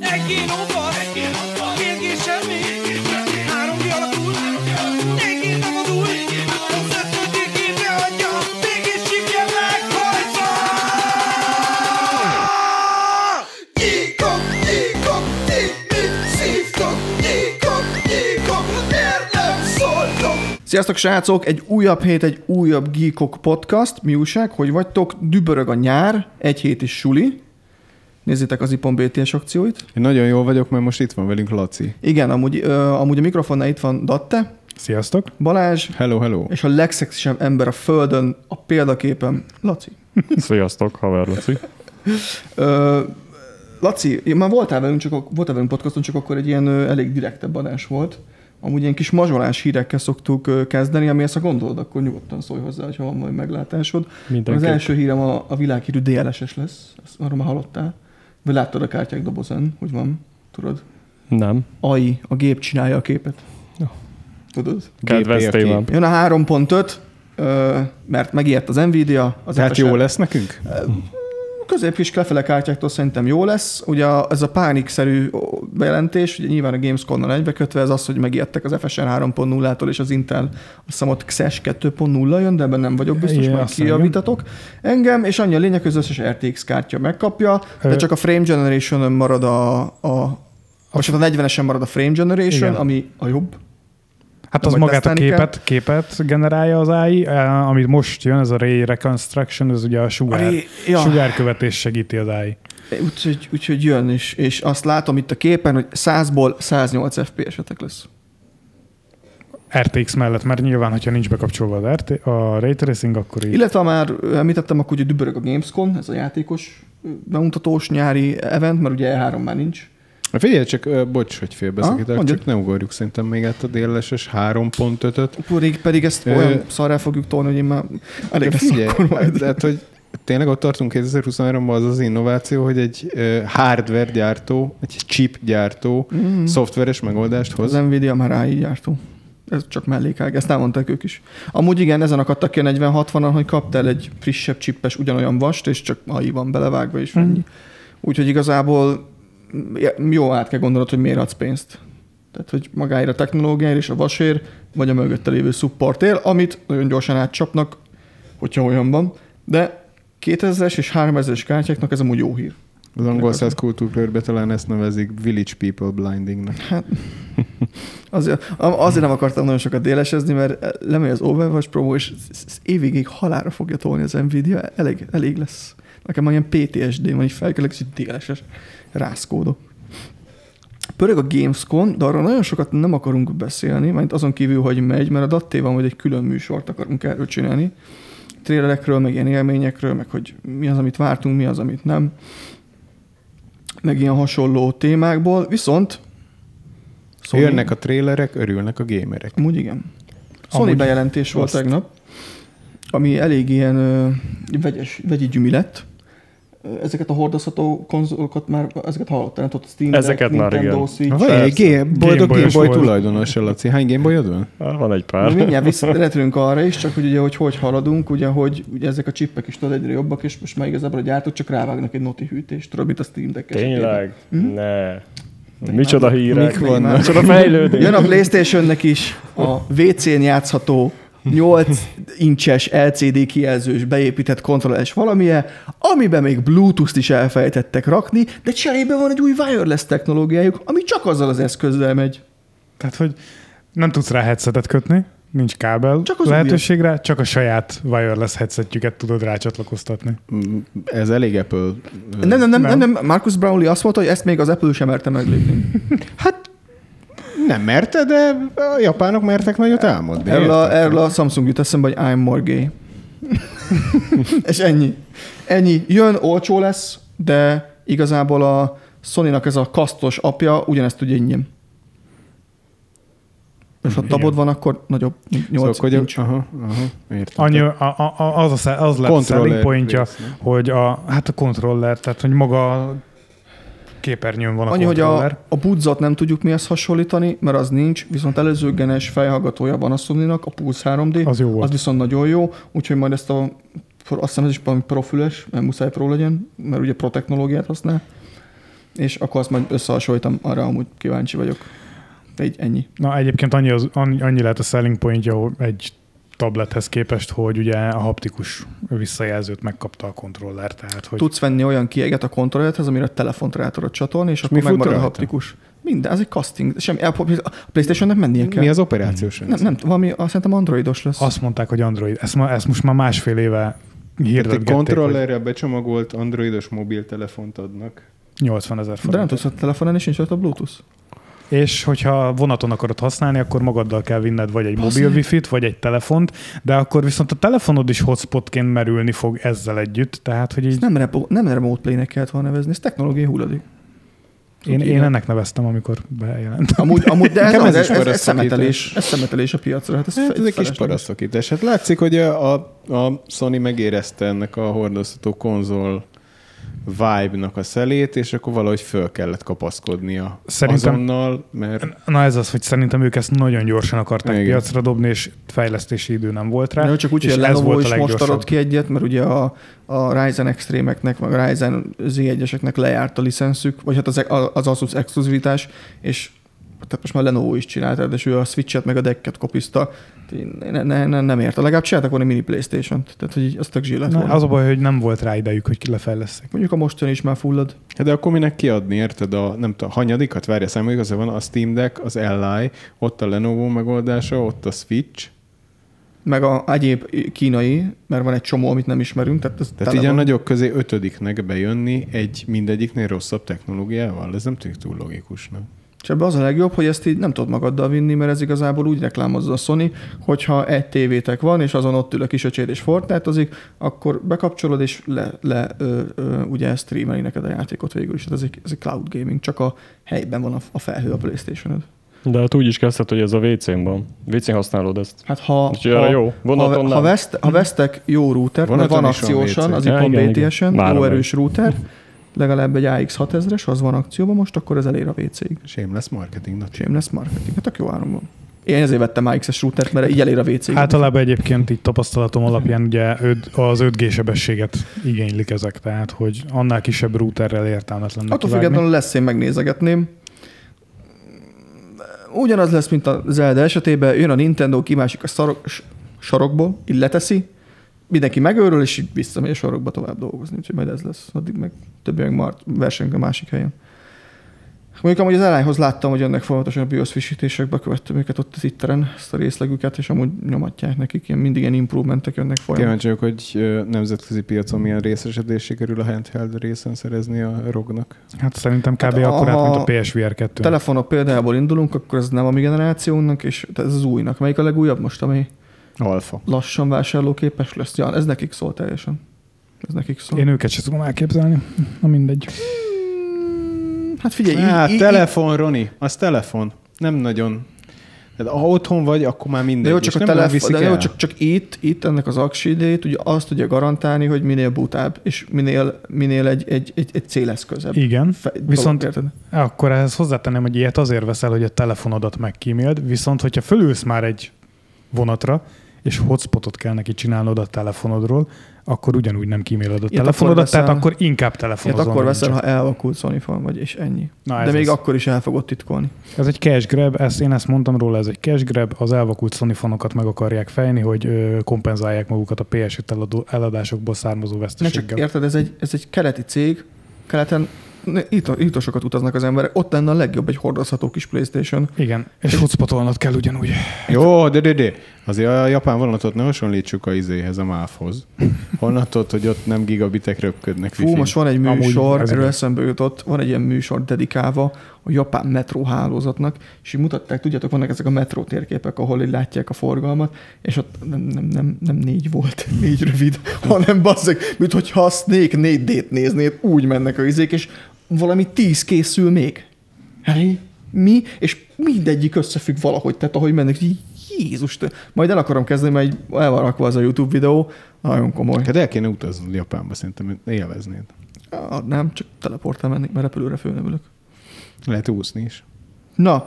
Egy kilóval, mégis semmi. Három kialakul, négy szabadul. Az ötödik évre adja, mégis csipje meghajtva. Nyikok, nyikok, ti mit szívtok? Nyikok, nyikok, miért nem szóltok? Sziasztok srácok, egy újabb hét, egy újabb Geekok podcast. Mi újság, hogy vagytok? Dübörög a nyár, egy hét is suli. Nézzétek az IPON BTS akcióit. Én nagyon jól vagyok, mert most itt van velünk Laci. Igen, amúgy, ö, amúgy a mikrofonnál itt van Datte, Sziasztok! Balázs, Hello, hello. és a legszexisebb ember a földön, a példaképen, Laci. Sziasztok, haver Laci. Ö, Laci, már voltál velünk, csak, ak- voltál velünk podcaston, csak akkor egy ilyen ö, elég direktebb adás volt. Amúgy ilyen kis mazsolás hírekkel szoktuk kezdeni, ami ezt a gondolod, akkor nyugodtan szólj hozzá, ha van majd meglátásod. Az első hírem a, a világhírű DLSS lesz, ezt arról már hallottál. Vagy láttad a kártyák dobozán, hogy van, tudod? Nem. AI, a gép csinálja a képet. Ja. Tudod? Kedvenc témám. Jön a 3.5, ö, mert megijedt az Nvidia. Az Tehát FSR jó lesz nekünk? Középkis lefele kártyáktól szerintem jó lesz. Ugye ez a pánikszerű bejelentés, ugye nyilván a Gamescom-nal egybekötve, ez az, hogy megijedtek az FSR 3.0-tól, és az Intel, azt hiszem ott XES 2.0 jön, de ebben nem vagyok biztos, Igen, majd kijavítatok. Engem, és annyi a lényeg, hogy az összes RTX kártya megkapja, de csak a frame generation marad a, a most a 40-esen marad a frame generation, Igen. ami a jobb. Hát az magát a képet, képet generálja az AI, eh, amit most jön, ez a Ray Reconstruction, ez ugye a sugár, Ari- ja. sugárkövetés segíti az AI. Úgyhogy, úgyhogy jön, és, és azt látom itt a képen, hogy 100-ból 108 FPS-etek lesz. RTX mellett, mert nyilván, hogyha nincs bekapcsolva az RT, a Ray Tracing, akkor így. Illetve már említettem, akkor ugye dübörög a Gamescom, ez a játékos bemutatós nyári event, mert ugye E3 már nincs. Figyelj csak, bocs, hogy félbeszakítok, csak ne ugorjuk szerintem még át a DLSS 3.5-öt. Pedig, pedig ezt Ö- olyan szarrá fogjuk tolni, hogy én már elég lesz figyelj, akkor majd. tehát, hogy tényleg ott tartunk 2023-ban az az innováció, hogy egy ö, hardware gyártó, egy chip gyártó Mhm. szoftveres megoldást hoz. Az Nvidia már AI gyártó. Ez csak mellékág, ezt elmondták ők is. Amúgy igen, ezen akadtak ki a 4060-an, hogy kaptál egy frissebb csippes, ugyanolyan vast, és csak AI van belevágva, és ennyi. Úgyhogy igazából mm, jó át kell gondolod, hogy miért adsz pénzt. Tehát, hogy magáért a technológiáért és a vasért, vagy a mögötte lévő supportért, amit nagyon gyorsan átcsapnak, hogyha olyan van. De 2000-es és 3000-es kártyáknak ez amúgy jó hír. Az angol száz kultúrkörbe talán ezt nevezik Village People Blindingnek. Azért, azért nem akartam nagyon sokat délesezni, mert lemegy az Overwatch Pro, és évigig halára fogja tolni az Nvidia, elég, elég lesz. Nekem már ilyen PTSD van, így felkelek, és déleses rászkódok. Pörög a Gamescom, de arról nagyon sokat nem akarunk beszélni, mert azon kívül, hogy megy, mert a Dattévan vagy egy külön műsort akarunk erről csinálni. Trélerekről, meg ilyen élményekről, meg hogy mi az, amit vártunk, mi az, amit nem. Meg ilyen hasonló témákból. Viszont Sony. Jönnek a trélerek, örülnek a gamerek. Amúgy igen. Sony Amúgy bejelentés volt azt- tegnap, ami elég ilyen ö, vegyes, vegyi gyümi lett. Ezeket a hordozható konzolokat már, ezeket hallottál, nem tudod, Steam Deck, Ezeket már Nintendo igen. Switch. Vagy egy game, boldog Gameboy-os Gameboy volt. tulajdonos, Laci. Hány Gameboyod van? Ah, Van egy De pár. mindjárt visszatérünk arra is, csak hogy ugye, hogy hogy haladunk, ugye, hogy ugye ezek a csippek is tudod egyre jobbak, és most már igazából a gyártók csak rávágnak egy noti hűtést, tudod, mint a Steam Deck. Tényleg? Mhm. Ne. Micsoda hírek. Mik vannak? Micsoda fejlődés. Jön a Playstation-nek is a WC-n játszható 8 incses LCD kijelzős beépített kontrolleres valamilyen, amiben még Bluetooth-t is elfelejtettek rakni, de cserébe van egy új wireless technológiájuk, ami csak azzal az eszközzel megy. Tehát, hogy nem tudsz rá headsetet kötni, nincs kábel Csak csak az lehetőség rá, csak a saját wireless headsetjüket tudod rácsatlakoztatni. Mm, Ez elég Apple. nem, nem, nem, Nem. nem, Marcus Brownlee azt mondta, hogy ezt még az Apple sem merte meglépni. Hát nem merte, de a japánok mertek nagyot álmodni. Erről a, erről a Samsung jut eszembe, hogy I'm more gay. És ennyi. Ennyi. Jön, olcsó lesz, de igazából a Sony-nak ez a kasztos apja ugyanezt tudja ingyen. És ha tabod van, akkor nagyobb, 8 Szóval, hogy inch. aha, aha, értem. Annyi, a, a, a, az, a, az lett selling pointja, rész, hogy a, hát a kontroller, tehát hogy maga a képernyőn van a Annyi, hogy a, a budzot nem tudjuk mihez hasonlítani, mert az nincs, viszont előzőgenes fejhallgatója van a Sony-nak, a Pulse 3D, Az jó volt. az viszont nagyon jó, úgyhogy majd ezt a, azt hiszem ez is valami profüles, mert muszáj pro legyen, mert ugye pro technológiát használ. és akkor azt majd összehasonlítom, arra amúgy kíváncsi vagyok. Így ennyi. Na egyébként annyi, az, annyi, annyi lehet a selling pointja egy tablethez képest, hogy ugye a haptikus visszajelzőt megkapta a kontroller, tehát hogy Tudsz venni olyan kieget a kontrollerhez, amire a telefont rá tudod csatolni, és, mi akkor megmarad a haptikus. Minden, ez egy casting. Semmi, a PlayStation-nek mennie kell. Mi az operációs Nem, rendszer? nem, valami, azt szerintem androidos lesz. azt mondták, hogy Android. Ezt, ma, ezt most már másfél éve Tehát egy hirdetgették, hogy becsomagolt androidos mobiltelefont adnak. 80 ezer De nem forint. tudsz a telefonon, és nincs rajta Bluetooth. És hogyha vonaton akarod használni, akkor magaddal kell vinned vagy egy mobil wifi-t, vagy egy telefont, de akkor viszont a telefonod is hotspotként merülni fog ezzel együtt, tehát hogy így Ezt nem, repo, nem remote play-nek kellett volna nevezni, ez technológiai hulladék. én, én ennek neveztem, amikor bejelent. Amúgy, amúgy de ez, ez is ez, ez, ez, szemetelés, ez szemetelés a piacra. Hát ez, Hát ez egy kis parasztokítás. Hát látszik, hogy a, a, a Sony megérezte ennek a hordozható konzol vibe-nak a szelét, és akkor valahogy föl kellett kapaszkodnia Szerintem- azonnal, mert Na ez az, hogy szerintem ők ezt nagyon gyorsan akarták Igen. Piacra dobni, és fejlesztési idő nem volt rá. De csak úgy, hogy a ez Lenovo volt is a most leggyorsabb. adott ki egyet, mert ugye a, a Ryzen Extreme-eknek, meg a Ryzen Z1-eseknek lejárt a licenszük, vagy hát az, az Asus exkluzivitás, és tehát most már Lenovo is csinálta, de ő a Switch-et meg a decket kopizta. Ne, ne, ne, nem érte. Legalább csináltak volna mini Playstation-t. Tehát, hogy az tök Na, volna. az a baj, hogy nem volt rá idejük, hogy lefejlesztek. Mondjuk a mostani is már fullad. Hát De akkor minek kiadni, érted? A, nem tudom, hanyadikat? Várja, számoljuk, az van a Steam Deck, az Li, ott a Lenovo megoldása, ott a Switch. Meg a egyéb kínai, mert van egy csomó, amit nem ismerünk. Tehát, ez Tehát így a nagyok közé ötödiknek bejönni egy mindegyiknél rosszabb technológiával? Ez nem tűnik túl logikus, nem? És ebbe az a legjobb, hogy ezt így nem tudod magaddal vinni, mert ez igazából úgy reklámozza a Sony, hogyha egy tévétek van, és azon ott ül a kisöcséd és fortnite akkor bekapcsolod, és le, le ö, ö, ugye streameli neked a játékot végül is. Ez egy, ez egy cloud gaming, csak a helyben van a, a felhő a playstation De hát úgy is kezdhet, hogy ez a WC-n van. WC-n használod ezt. Hát ha, Úgyhogy arra jó. Vonaton ha, ha, veszt, ha vesztek jó routert, mert van akciósan, WC. az IPON. BTS-en, jó erős router, legalább egy AX6000-es, az van akcióban most, akkor ez elér a WC-ig. Shameless marketing. Na, Shameless marketing. Hát tök jó áron van. Én ezért vettem AX-es routert, mert így elér a WC-ig. Általában egyébként így tapasztalatom alapján ugye az 5G sebességet igénylik ezek, tehát hogy annál kisebb routerrel értelmetlen Attól függetlenül lesz, én megnézegetném. Ugyanaz lesz, mint a Zelda esetében, jön a Nintendo, kimásik a szarok, sarokból, így leteszi, mindenki megőrül, és így visszamegy a sarokba tovább dolgozni, úgyhogy majd ez lesz. Addig meg többi meg már versenyünk a másik helyen. Mondjuk amúgy az elányhoz láttam, hogy jönnek folyamatosan a BIOS frissítések, bekövettem őket ott az itteren, ezt a részlegüket, és amúgy nyomatják nekik, ilyen, mindig ilyen improvementek jönnek folyamatosan. Kíváncsi vagyok, hogy nemzetközi piacon milyen részesedés sikerül a handheld részen szerezni a rognak. Hát szerintem kb. Hát Hát, akkor ha- át, mint a PSVR 2. telefonok példájából indulunk, akkor ez nem a mi generációnak, és ez az újnak. Melyik a legújabb most, ami Alfa. lassan vásárlóképes lesz? Ja, ez nekik szól teljesen. Ez nekik szól. Én őket sem tudom elképzelni. Na mindegy. Mm, Hát figyelj, Hát, így, telefon, Roni, az telefon. Nem nagyon. Tehát ha otthon vagy, akkor már mindegy. de jó, csak a telefon, de jó, csak, csak itt, itt ennek az aksi idejét, ugye azt tudja garantálni, hogy minél butább, és minél, minél egy, egy, egy, egy céleszközebb. Igen. Fe, Viszont- érted? Akkor ehhez hozzátenném, hogy ilyet azért veszel, hogy a telefonodat megkíméld, viszont hogyha fölülsz már egy vonatra, és hotspotot kell neki csinálnod a telefonodról, akkor ugyanúgy nem kíméled a Ilyet telefonodat, akkor tehát veszel- akkor inkább Ilyet telefonozol. akkor megint veszel, csak. ha elvakult Sony fan vagy, és ennyi. Na, De ez még az. akkor is el fogod titkolni. Ez egy cash grab, ezt, én ezt mondtam róla, ez egy cash grab, az elvakult Sony fanokat meg akarják fejni, hogy ö, kompenzálják magukat a PS5 eladó, eladásokból származó Ne veszteséggel. csak érted, ez egy, ez egy keleti cég, keleten itt, sokat utaznak az emberek, ott lenne a legjobb egy hordozható kis Playstation. Igen, és hotspotolnod kell ugyanúgy. Jó, de, de, de. Azért a japán vonatot ne hasonlítsuk a izéhez, a MÁV-hoz. Honnan tudod, hogy ott nem gigabitek röpködnek Fú, wifi-n? most van egy műsor, erről eszembe jutott, van egy ilyen műsor dedikálva a japán metró hálózatnak, és így mutatták, tudjátok, vannak ezek a metró térképek, ahol így látják a forgalmat, és ott nem, nem, nem, nem négy volt, négy rövid, hanem bazzeg, mint hogyha a Snake 4D-t néznéd, úgy mennek a izék, és valami tíz készül még. Hát mi? És mindegyik összefügg valahogy, tehát ahogy mennek, így Jézus, te. majd el akarom kezdeni, mert el van rakva az a YouTube videó, nagyon komoly. Hát el kéne utaznod Japánba, szerintem élveznéd. Ah, nem, csak teleportál mennék, mert repülőre föl nem ülök. Lehet úszni is. Na,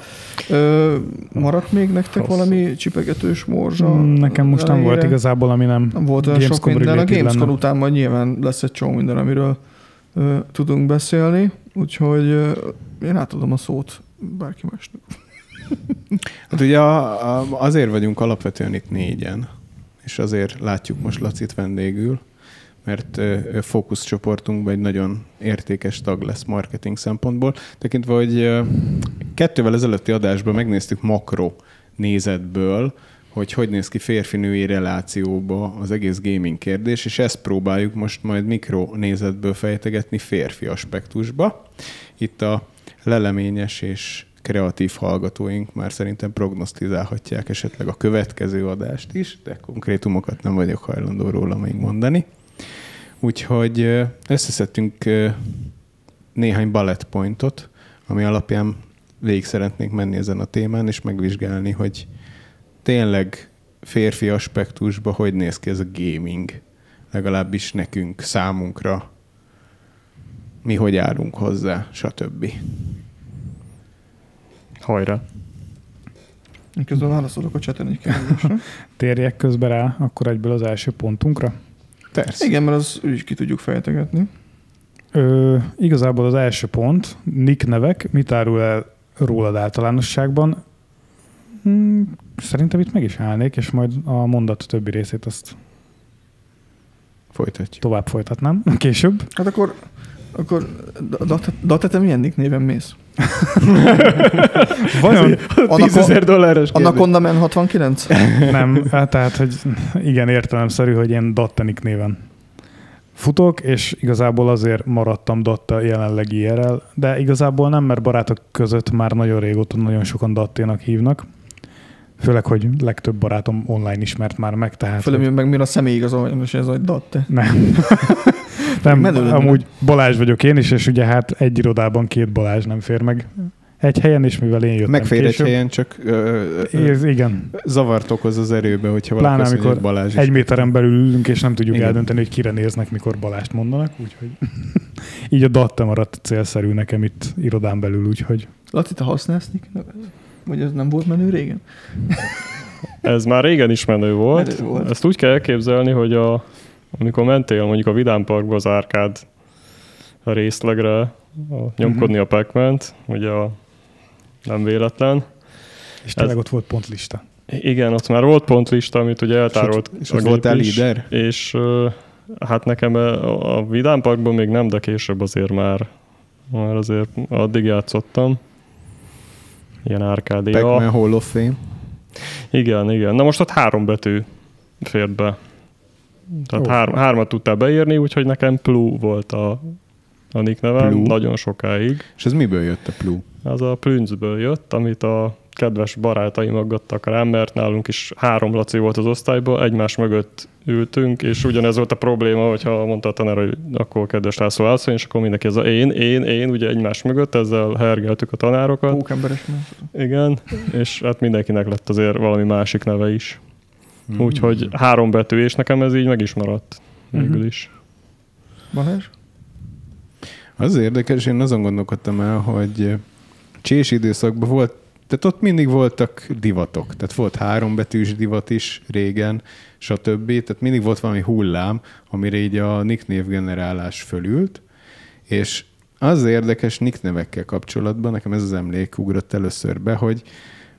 ö, maradt még nektek Hosszú. valami csipegetős morzsa? Mm, Nekem most nem volt igazából, ami nem, Nem volt olyan sok minden. A Gamescom lenne. után majd nyilván lesz egy csomó minden, amiről ö, tudunk beszélni. Úgyhogy ö, én átadom a szót bárki másnak. Hát ugye a, a, azért vagyunk alapvetően itt négyen, és azért látjuk most Lacit vendégül, mert ö, fókuszcsoportunkban egy nagyon értékes tag lesz marketing szempontból. Tekintve, hogy kettővel ezelőtti adásban megnéztük makro nézetből, hogy hogy néz ki férfi-női relációba az egész gaming kérdés, és ezt próbáljuk most majd mikro nézetből fejtegetni férfi aspektusba. Itt a leleményes és kreatív hallgatóink már szerintem prognosztizálhatják esetleg a következő adást is, de konkrétumokat nem vagyok hajlandó róla még mondani. Úgyhogy összeszedtünk néhány bullet pointot, ami alapján végig szeretnénk menni ezen a témán, és megvizsgálni, hogy tényleg férfi aspektusban hogy néz ki ez a gaming. Legalábbis nekünk, számunkra. Mi hogy állunk hozzá, stb. Hajrá. Én közben válaszolok a cseten egy kérdésre. Térjek közben rá, akkor egyből az első pontunkra. Persze. Igen, mert az úgy is ki tudjuk fejtegetni. Ö, igazából az első pont, nick nevek, mit árul el rólad általánosságban? Hmm, szerintem itt meg is állnék, és majd a mondat többi részét azt Folytatjuk. tovább folytatnám később. Hát akkor, akkor Data, data te milyen néven mész? Vajon 10 ezer dolláros. Anaconda Man 69? nem, hát tehát, hogy igen, értelemszerű, hogy én Dattanik néven futok, és igazából azért maradtam Datta jelenleg IRL, de igazából nem, mert barátok között már nagyon régóta nagyon sokan Datténak hívnak. Főleg, hogy legtöbb barátom online ismert már meg, tehát... Főleg meg mi a személy igazolvány, és ez a Datte. Nem. nem, Menő amúgy Balázs vagyok én is, és ugye hát egy irodában két Balázs nem fér meg. Egy helyen is, mivel én jöttem Megfér egy később. helyen, csak ö, ö, Ez, igen, zavart okoz az erőbe, hogyha valaki Pláne mondja, hogy amikor Balázs is. egy méteren belül ülünk, és nem tudjuk Igen. eldönteni, hogy kire néznek, mikor Balást mondanak, úgyhogy így a datta maradt célszerű nekem itt irodán belül, úgyhogy Laci, te használsz? Vagy ez nem volt menő régen? Ez már régen is menő volt. Menő volt. Ezt úgy kell elképzelni, hogy a, amikor mentél mondjuk a Vidám Parkba az árkád a részlegre a, nyomkodni Mhm. a pac ugye a, nem véletlen. és tényleg ott volt pontlista. Igen, ott már volt pontlista, amit ugye eltárolt És ott- és a gép voltál is, líder? És hát nekem a a Vidám Parkban még nem, de később azért már, már azért addig játszottam. Ilyen árkádéja. Pac-Man Hall of Fame. Igen, igen. Na most ott három betű fért be. Tehát Ó. hár, hármat tudtál beírni, úgyhogy nekem Plu volt a, a nick nevem Plu? nagyon sokáig. És ez miből jött a Plu? Az a Plünzből jött, amit a kedves barátaim aggattak rám, mert nálunk is három Laci volt az osztályban, egymás mögött ültünk, és ugyanez volt a probléma, hogyha mondta a tanár, hogy akkor kedves László László, és akkor mindenki ez a én, én, én, ugye egymás mögött, ezzel hergeltük a tanárokat. Pókemberes. Igen, és hát mindenkinek lett azért valami másik neve is. Hmm. Úgyhogy három betű, és nekem ez így meg is maradt végül Mhm. is. Balázs? Az érdekes, én azon gondolkodtam el, hogy csés időszakban volt, tehát ott mindig voltak divatok. Tehát volt hárombetűs divat is régen, stb. Tehát mindig volt valami hullám, amire így a nicknév generálás fölült, és az érdekes nicknevekkel kapcsolatban, nekem ez az emlék ugrott először be, hogy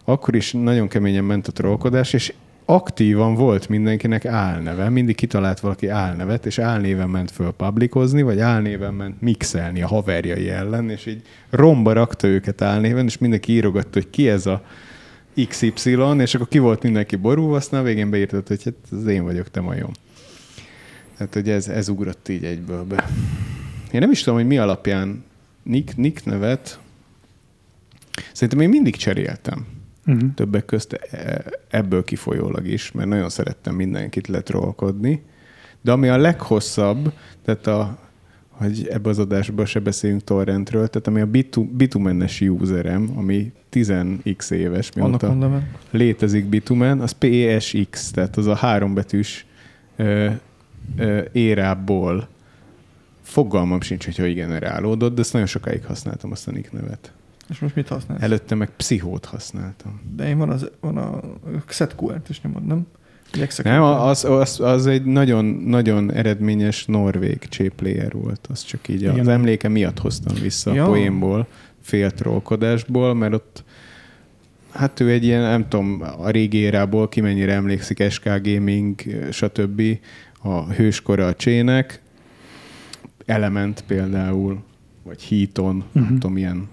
akkor is nagyon keményen ment a trollkodás, és aktívan volt mindenkinek álneve, mindig kitalált valaki álnevet, és álnéven ment föl publikozni, vagy álnéven ment mixelni a haverjai ellen, és így romba rakta őket álnéven, és mindenki írogatta, hogy ki ez a XY, és akkor ki volt mindenki borúva, aztán a végén beírtad, hogy hát ez én vagyok, te majom. Tehát, hogy ez, ez ugrott így egyből be. Én nem is tudom, hogy mi alapján nick, nick nevet, szerintem én mindig cseréltem Uh-huh. többek közt e- ebből kifolyólag is, mert nagyon szerettem mindenkit letrollkodni. De ami a leghosszabb, tehát a, hogy ebbe az adásban se beszéljünk torrentről, tehát ami a bitu, bitumenes userem, ami 10x éves, mióta létezik bitumen, az PSX, tehát az a hárombetűs ö, ö, érából fogalmam sincs, hogy hogy generálódott, de ezt nagyon sokáig használtam azt a nick nevet. És most mit használsz? Előtte meg pszichót használtam. De én van, az, van a XetQR-t is nyomod, nem? Nem, az, az, az egy nagyon, nagyon eredményes norvég cséplayer volt. Az csak így Igen. az emléke miatt hoztam vissza Ja. a poénból, fél trollkodásból, mert ott hát ő egy ilyen, nem tudom, a régi érából ki mennyire emlékszik, SK Gaming, stb. a hőskora a csének, Element például, vagy Heaton, uh-huh. nem tudom, ilyen,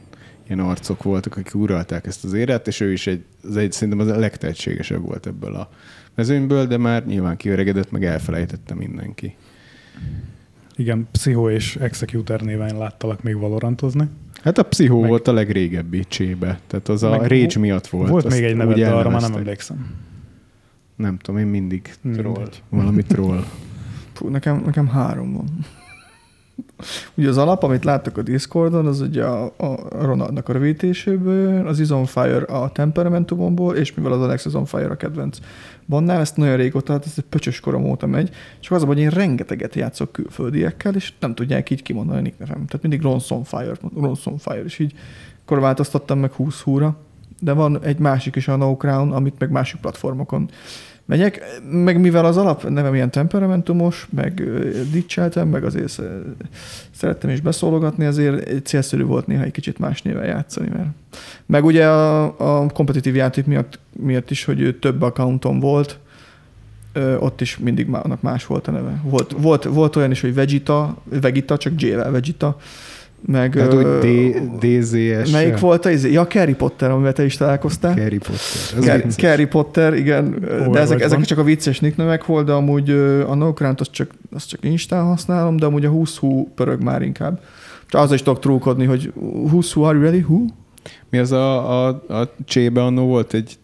ilyen arcok voltak, akik uralták ezt az éret, és ő is egy, az egy szerintem az a legtehetségesebb volt ebből a mezőnyből, de már nyilván kiöregedett, meg elfelejtette mindenki. Igen, Pszicho és Executor néven láttalak még Valorantozni. Hát a Pszichó Meg- volt a legrégebbi csébe, tehát az a Meg Rage miatt volt. Volt még egy neved, de arra már nem emlékszem. Nem tudom, én mindig Mindegy. troll. Valami troll. Fú, nekem, nekem három van. Ugye az alap, amit láttok a Discordon, az ugye a, a Ronaldnak a rövidítéséből, az Is on Fire a temperamentumomból, és mivel az Alex Is on Fire a kedvenc bannám, ezt nagyon régóta, hát ez egy pöcsös korom óta megy, csak az a hogy én rengeteget játszok külföldiekkel, és nem tudják így kimondani a nick nevem. Tehát mindig Ron's on Fire, Ron's on Fire, és így akkor változtattam meg 20 húra, de van egy másik is, a No Crown, amit meg másik platformokon megyek, meg mivel az alap nevem ilyen temperamentumos, meg dicseltem, meg azért sz- szerettem is beszólogatni, azért célszerű volt néha egy kicsit más néven játszani, mert meg ugye a, a kompetitív játék miatt, miatt is, hogy több accountom volt, ott is mindig annak más volt a neve. Volt, volt, volt olyan is, hogy Vegeta, Vegeta, csak J-vel Vegeta, meg... Tehát úgy D- DZS. Melyik volt az? Ja, Harry Potter, amivel te is találkoztál. Harry Potter. Ez. Carrie Potter, igen, de ezek, ezek van. csak a vicces nicknevek volt, de amúgy a Nocrant azt csak, azt csak Instán használom, de amúgy a 20 hú pörög már inkább. Csak azzal is tudok trúkodni, hogy 20 hú, are you ready? Hú? Mi az a, a, a csébe annó volt? Egy,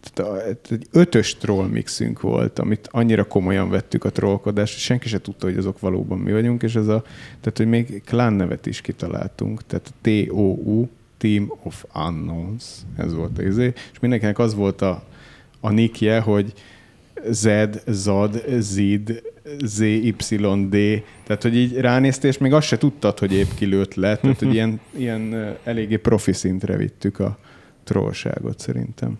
egy ötös troll mixünk volt, amit annyira komolyan vettük a trollkodást, hogy senki se tudta, hogy azok valóban mi vagyunk, és ez a, tehát hogy még klán nevet is kitaláltunk, tehát T-O-U, Team of Unknowns, ez volt az izé, és mindenkinek az volt a, a nickje, hogy Z, Zad, Zid, ZYD, tehát hogy így ránéztél, és még azt se tudtad, hogy épp kilőtt le, tehát hogy ilyen, ilyen eléggé profi szintre vittük a trollságot szerintem.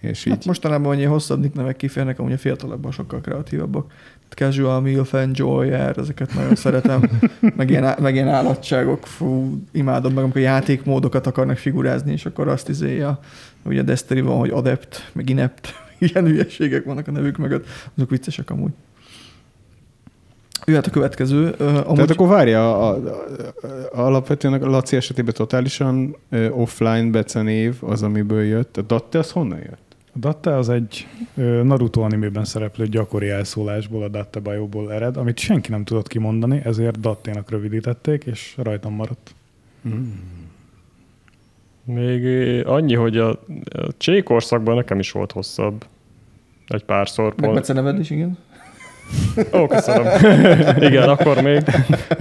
És így, Hát mostanában annyi hosszabb nicknevek kiférnek, amúgy a fiatalokban sokkal kreatívabbak. Casual, Milf, Enjoyer, ezeket nagyon szeretem. meg, ilyen, meg ilyen állatságok, fú, imádom meg, amikor játékmódokat akarnak figurázni, és akkor azt izéja, ugye Destiny van, hogy Adept, meg Inept, ilyen hülyeségek vannak a nevük mögött, azok viccesek amúgy. Jöhet a következő. Ö, Amúgy, tehát akkor várja, a, a, a, alapvetően a Laci esetében totálisan ö, offline becenév az, amiből jött. A Datte az honnan jött? A Datte az egy ö, Naruto animében szereplő gyakori elszólásból, a Datte Bajóból ered, amit senki nem tudott kimondani, ezért Datténak rövidítették, és rajtam maradt. Még annyi, hogy a, a csékorszakban nekem is volt hosszabb. Egy párszor. meg Bece neved is, igen. Ó, köszönöm. igen, akkor még.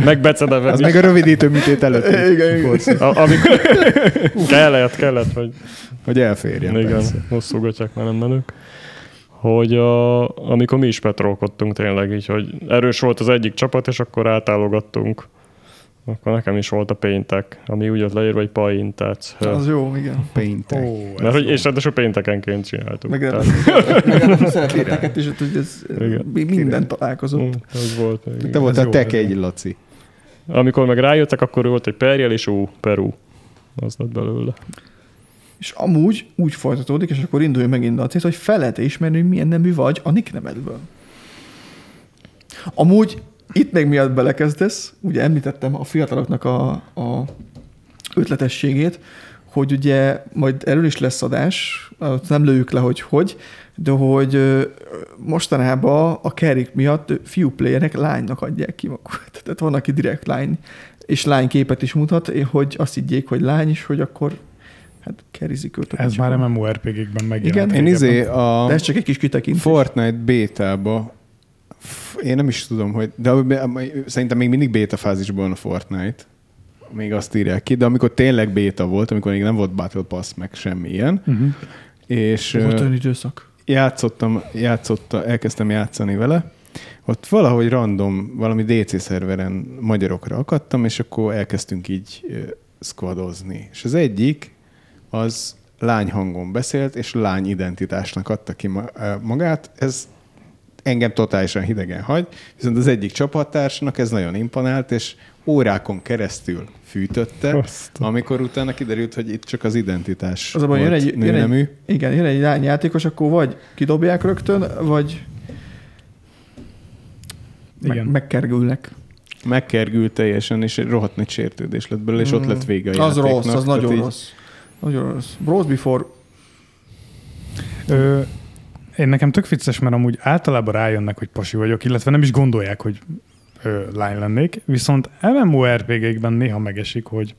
Meg beceneved Az is. még a rövidítő műtét előtt. Igen, igen. A, amikor kellett, kellett, hogy Hogy elférjen. igen, persze. hosszú gatyák már nem menők. Hogy a, amikor mi is petrolkodtunk tényleg így, hogy erős volt az egyik csapat, és akkor átállogattunk. Akkor nekem is volt a péntek, ami úgy ott leírva, hogy paintec. Az jó, igen. Painter. Ó, Mert hogy, és ráadásul péntekenként csináltuk. Meg meg szereteteket is, hogy ez Igen. mi- minden találkozott. Mm, Ez volt. igen. Te voltál te egy. Laci. Amikor meg rájöttek, akkor volt egy perjel, és ú, Peru. Az lett belőle. És amúgy úgy folytatódik, és akkor induljon megint a cél, hogy fel lehet ismerni, hogy milyen nemű vagy a nick nevedből. Amúgy itt még miatt belekezdesz, ugye említettem a fiataloknak a, a ötletességét, hogy ugye majd erről is lesz adás, nem lőjük le, hogy hogy, de hogy mostanában a kerik miatt fiú playerek lánynak adják ki magukat. Tehát van, aki direkt lány, és lányképet is mutat, hogy azt higgyék, hogy lány is, hogy akkor hát kerizik őt. Ez már MMORPG-kben megjelent. Igen. Én izé a De ez csak egy kis kitekintés. Fortnite bétába én nem is tudom, hogy, de szerintem még mindig béta fázisban van a Fortnite. Még azt írják ki, de amikor tényleg béta volt, amikor még nem volt Battle Pass, meg semmi ilyen, Uh-huh. és Volt olyan időszak. játszottam, játszotta, elkezdtem játszani vele, ott valahogy random, valami DC szerveren magyarokra akadtam, és akkor elkezdtünk így squadozni. És az egyik, az lány hangon beszélt, és lány identitásnak adta ki magát. Ez engem totálisan hidegen hagy, viszont az egyik csapattársnak ez nagyon imponált, és órákon keresztül fűtötte, Azt. amikor utána kiderült, hogy itt csak az identitás Az a baj, jön volt egy, jön nőnemű. egy, igen, jön egy lányjátékos, akkor vagy kidobják rögtön, vagy Igen. meg, megkergülnek. Megkergült teljesen, és egy rohadt nagy sértődés lett belőle, és ott lett vége a Az játéknak. rossz, az nagyon így- rossz. Nagyon rossz. Bros before Ö, én nekem tök vicces, mert amúgy általában rájönnek, hogy pasi vagyok, illetve nem is gondolják, hogy ö, lány lennék, viszont MMORPG-kben néha megesik, hogy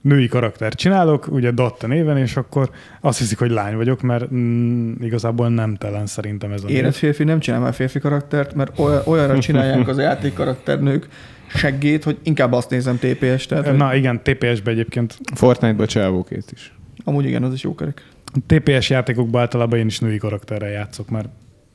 női karaktert csinálok, ugye Datta néven, és akkor azt hiszik, hogy lány vagyok, mert mm, igazából nem telen szerintem ez a érett férfi nem csinál már férfi karaktert, mert olyan, olyanra csinálják az játék karakternők seggét, hogy inkább azt nézem TPS, tehát hogy Na igen, TPS-be egyébként. Fortnite-ba csávókét is. amúgy igen, az is jó kerek. TPS játékokban általában én is női karakterrel játszok, mert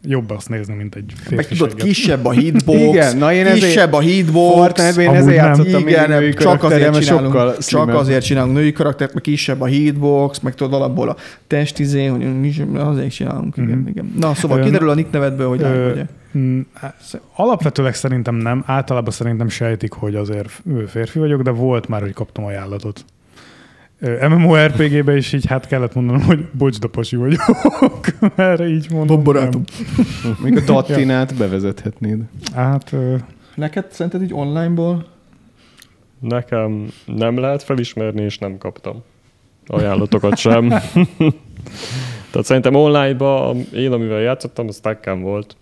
jobb azt nézni, mint egy Meg férfi tudod, segget. kisebb a hitbox, Igen, na én ezért- kisebb a hitbox, Fortnite-ban én ezért nem. játszottam mindig női igen, csak azért, csinálunk, sokkal csak azért csinálunk női karaktert, meg kisebb a hitbox, meg tudod alapból a testizé, hogy mi is- azért csinálunk, igen, Mhm. igen. Na, szóval kiderül a nick nevedből, hogy Ö, Alapvetőleg szerintem nem, általában szerintem sejtik, hogy azért ő férfi vagyok, de volt már, hogy kaptam ajánlatot. MMORPG-be is így hát kellett mondanom, hogy bocs, de pasi vagyok, mert így mondom. Bob barátom. Még a Dattinát bevezethetnéd. Hát ö, Neked szerinted így onlineból? Nekem nem lehet felismerni, és nem kaptam ajánlatokat sem. Tehát szerintem online-ba én, amivel játszottam, az tekken volt.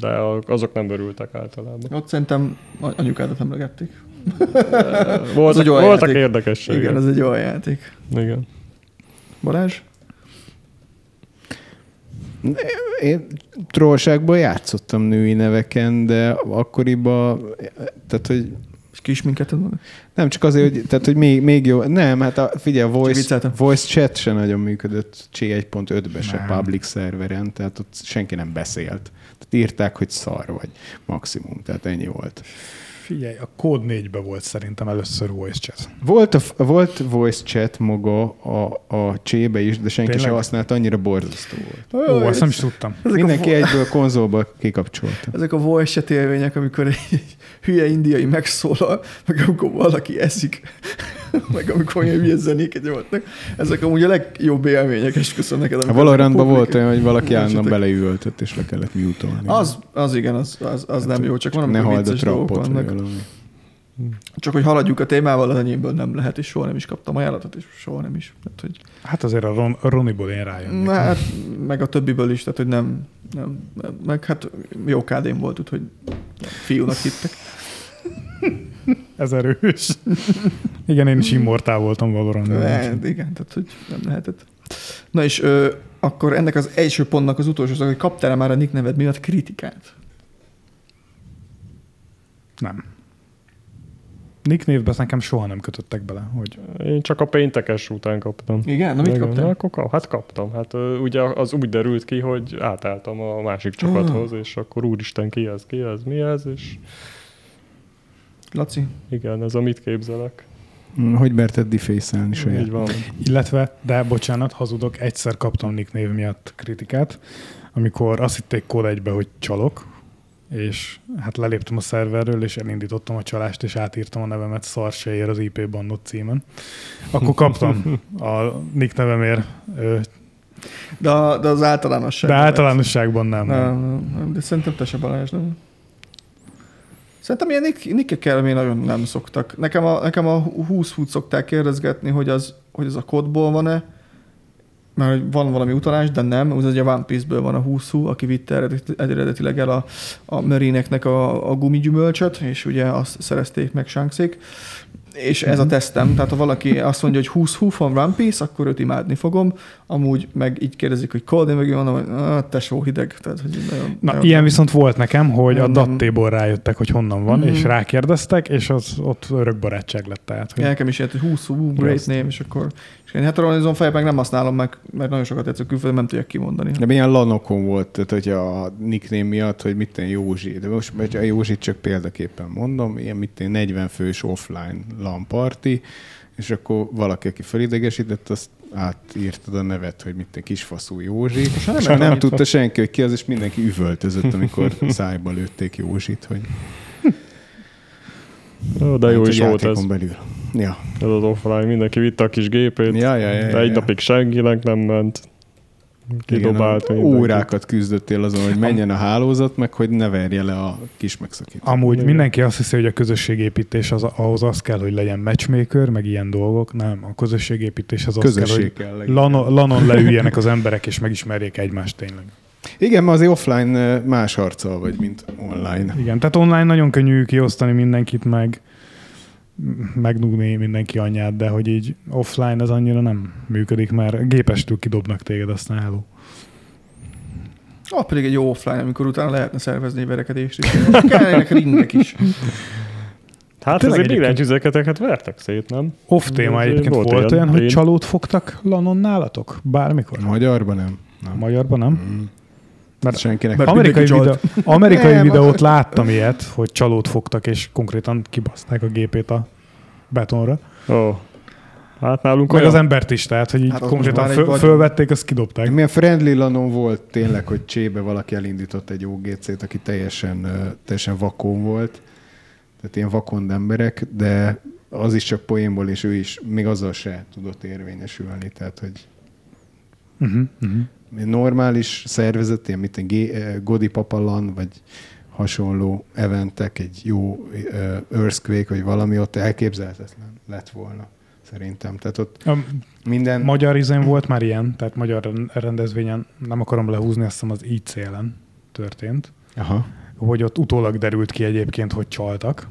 De azok nem örültek általában. Ott szerintem a- anyukádat emlegették. Voltak, egy olyan voltak játék. érdekességek. Igen, ez egy olyan játék. Igen. Balázs? Én trollságban játszottam női neveken, de akkoriban, tehát hogy És kis minket van? nem csak azért, hogy, tehát, hogy még, még jó, nem, hát a, figyelj, a voice, voice chat se nagyon működött C1.5-be se public szerveren, tehát ott senki nem beszélt. Tehát írták, hogy szar vagy maximum, tehát ennyi volt. Figyelj, a kód 4-be volt szerintem először voice chat. Volt, a, volt voice chat maga a, a csébe is, de senki Tényleg? se használta, annyira borzasztó volt. Ó, ezt nem is tudtam. Ezek Mindenki a, egyből konzolba kikapcsolta. ezek a voice chat élmények, amikor egy hülye indiai megszólal, meg amikor valaki eszik, meg amikor olyan hülye zenéket nyomottak. Ezek amúgy a legjobb élmények, és köszönöm neked. A Valorantban publik- volt olyan, hogy valaki állandóan beleüvöltött, és le kellett mutolni. Az, az igen, az, az, az nem jó, csak van, ne halld a trampot, vannak. valami. Csak hogy haladjuk a témával, az enyémből nem lehet, és soha nem is kaptam ajánlatot, és soha nem is. Tehát, hogy, Hát azért a, Ron, Roniból én rájönnék. na, hát, meg a többiből is, tehát hogy nem, nem, nem meg hát jó kádém volt, úgyhogy fiúnak hittek. Ez erős. Igen, én is immortál voltam Valorantban. Hát, igen, tehát hogy nem lehetett. Na és ö, akkor ennek az első pontnak az utolsó szó, hogy kaptál már a nick neved miatt kritikát? Nem. Nick névbe nekem soha nem kötöttek bele, hogy Én csak a péntekes után kaptam. Igen? Na mit Igen, kaptál? Akkor kap, hát kaptam. Hát ugye az úgy derült ki, hogy átálltam a másik csapathoz, és akkor úristen, ki ez, ki ez, mi ez, és Laci? igen, ez a mit képzelek. Hogy merted defészelni saját? Így van. Illetve, de bocsánat, hazudok, egyszer kaptam Nick név miatt kritikát, amikor azt hitték kód egybe, hogy csalok, és hát leléptem a szerverről, és elindítottam a csalást, és átírtam a nevemet szar se ér az IP bandot címen. Akkor kaptam a Nick nevemért, De, a- de az általánosság. de általánosságban nem. Nem, nem, de szerintem te se Balázs, nem? Szerintem ilyen nick, nickekkel még nagyon nem szoktak. Nekem a, nekem a 20 fut szokták kérdezgetni, hogy az, hogy az a kodból van-e, mert hogy van valami utalás, de nem. Az ugye One Piece-ből van a 20 hú, aki vitte eredeti- eredetileg el a, a Mörineknek a, a gumigyümölcsöt, és ugye azt szerezték meg Shanksék. És ez a tesztem, tehát ha valaki azt mondja, hogy 20 hú van One Piece, akkor őt imádni fogom, amúgy meg így kérdezik, hogy Cold, meg én mondom, hogy ah, tesó hideg. Tehát, hogy nagyon, Na, nagyon ilyen viszont volt nekem, hogy a Nem, nem. dattéból rájöttek, hogy honnan van, Mhm. és rákérdeztek, és az ott örök barátság lett. Tehát, hogy nekem is ilyet, hogy 20 hú, great name, és akkor és én heteronizom fejek meg nem használom meg, mert nagyon sokat játszok külföldön, nem tudják kimondani. De ilyen lanokon volt, tehát hogy a nickname miatt, hogy mit Józsi, de most mert a Józsit csak példaképpen mondom, ilyen mit tenni 40 fős offline LAN party, és akkor valaki, aki felidegesített, azt átírtad a nevet, hogy mit egy kisfaszú Józsi, és nem nem, tudta senki, hogy ki az, és mindenki üvöltözött, amikor szájba lőtték Józsit, hogy Ó, De jó hát, is hogy volt ez. belül. Ja. Ez az offline, mindenki vitte a kis gépét. Ja, ja, ja, ja, Egy ja. napig senkinek nem ment. Igen, Kidobált mindenki. órákat küzdöttél azon, hogy menjen a hálózat, meg hogy ne verje le a kis megszakítót. Amúgy Igen. mindenki azt hiszi, hogy a közösségépítés az, ahhoz az kell, hogy legyen matchmaker, meg ilyen dolgok. Nem, a közösségépítés az az kell, Közösség hogy kell. lanon, lanon leüljenek az emberek, és megismerjék egymást tényleg. Igen, mert azért offline ö, más harccal vagy, mint online. Igen, tehát online nagyon könnyű kiosztani mindenkit, meg megnugni mindenki anyját, de hogy így offline ez annyira nem működik, mert gépestől kidobnak téged, aztán hello. Ah, pedig egy jó offline, amikor utána lehetne szervezni verekedést is. Kellenek ringek is. Hát azért egyébként- billentyűzeteket vertek szét, nem? Off téma Ez egyébként volt volt, ilyen. olyan, hogy csalót fogtak lanon nálatok? Bármikor? Magyarban nem. nem. Magyarban nem? Mm. Mert Senkinek. Mert amerikai, videó, amerikai videót láttam ilyet, hogy csalót fogtak, és konkrétan kibaszták a gépét a betonra. Ó. Hát nálunk Meg olyan... az embert is, tehát, hogy így Hát konkrétan föl, vagy- fölvették, azt kidobták. Milyen friendly lanon volt tényleg, hogy csébe valaki elindított egy OGC-t, aki teljesen, teljesen vakon volt. Tehát ilyen vakond emberek, de az is csak poénból, és ő is még azzal se tudott érvényesülni. Tehát, hogy Uh-huh, uh-huh. Normális szervezet, ilyen mint egy eh, Godi Papalan, vagy hasonló eventek, egy jó uh, Earthquake, vagy valami ott elképzelhetetlen lett volna, szerintem. Tehát ott A minden... magyar izén volt már ilyen, tehát magyar rendezvényen, nem akarom lehúzni, azt hiszem az ICL-en történt, Aha. hogy ott utólag derült ki egyébként, hogy csaltak,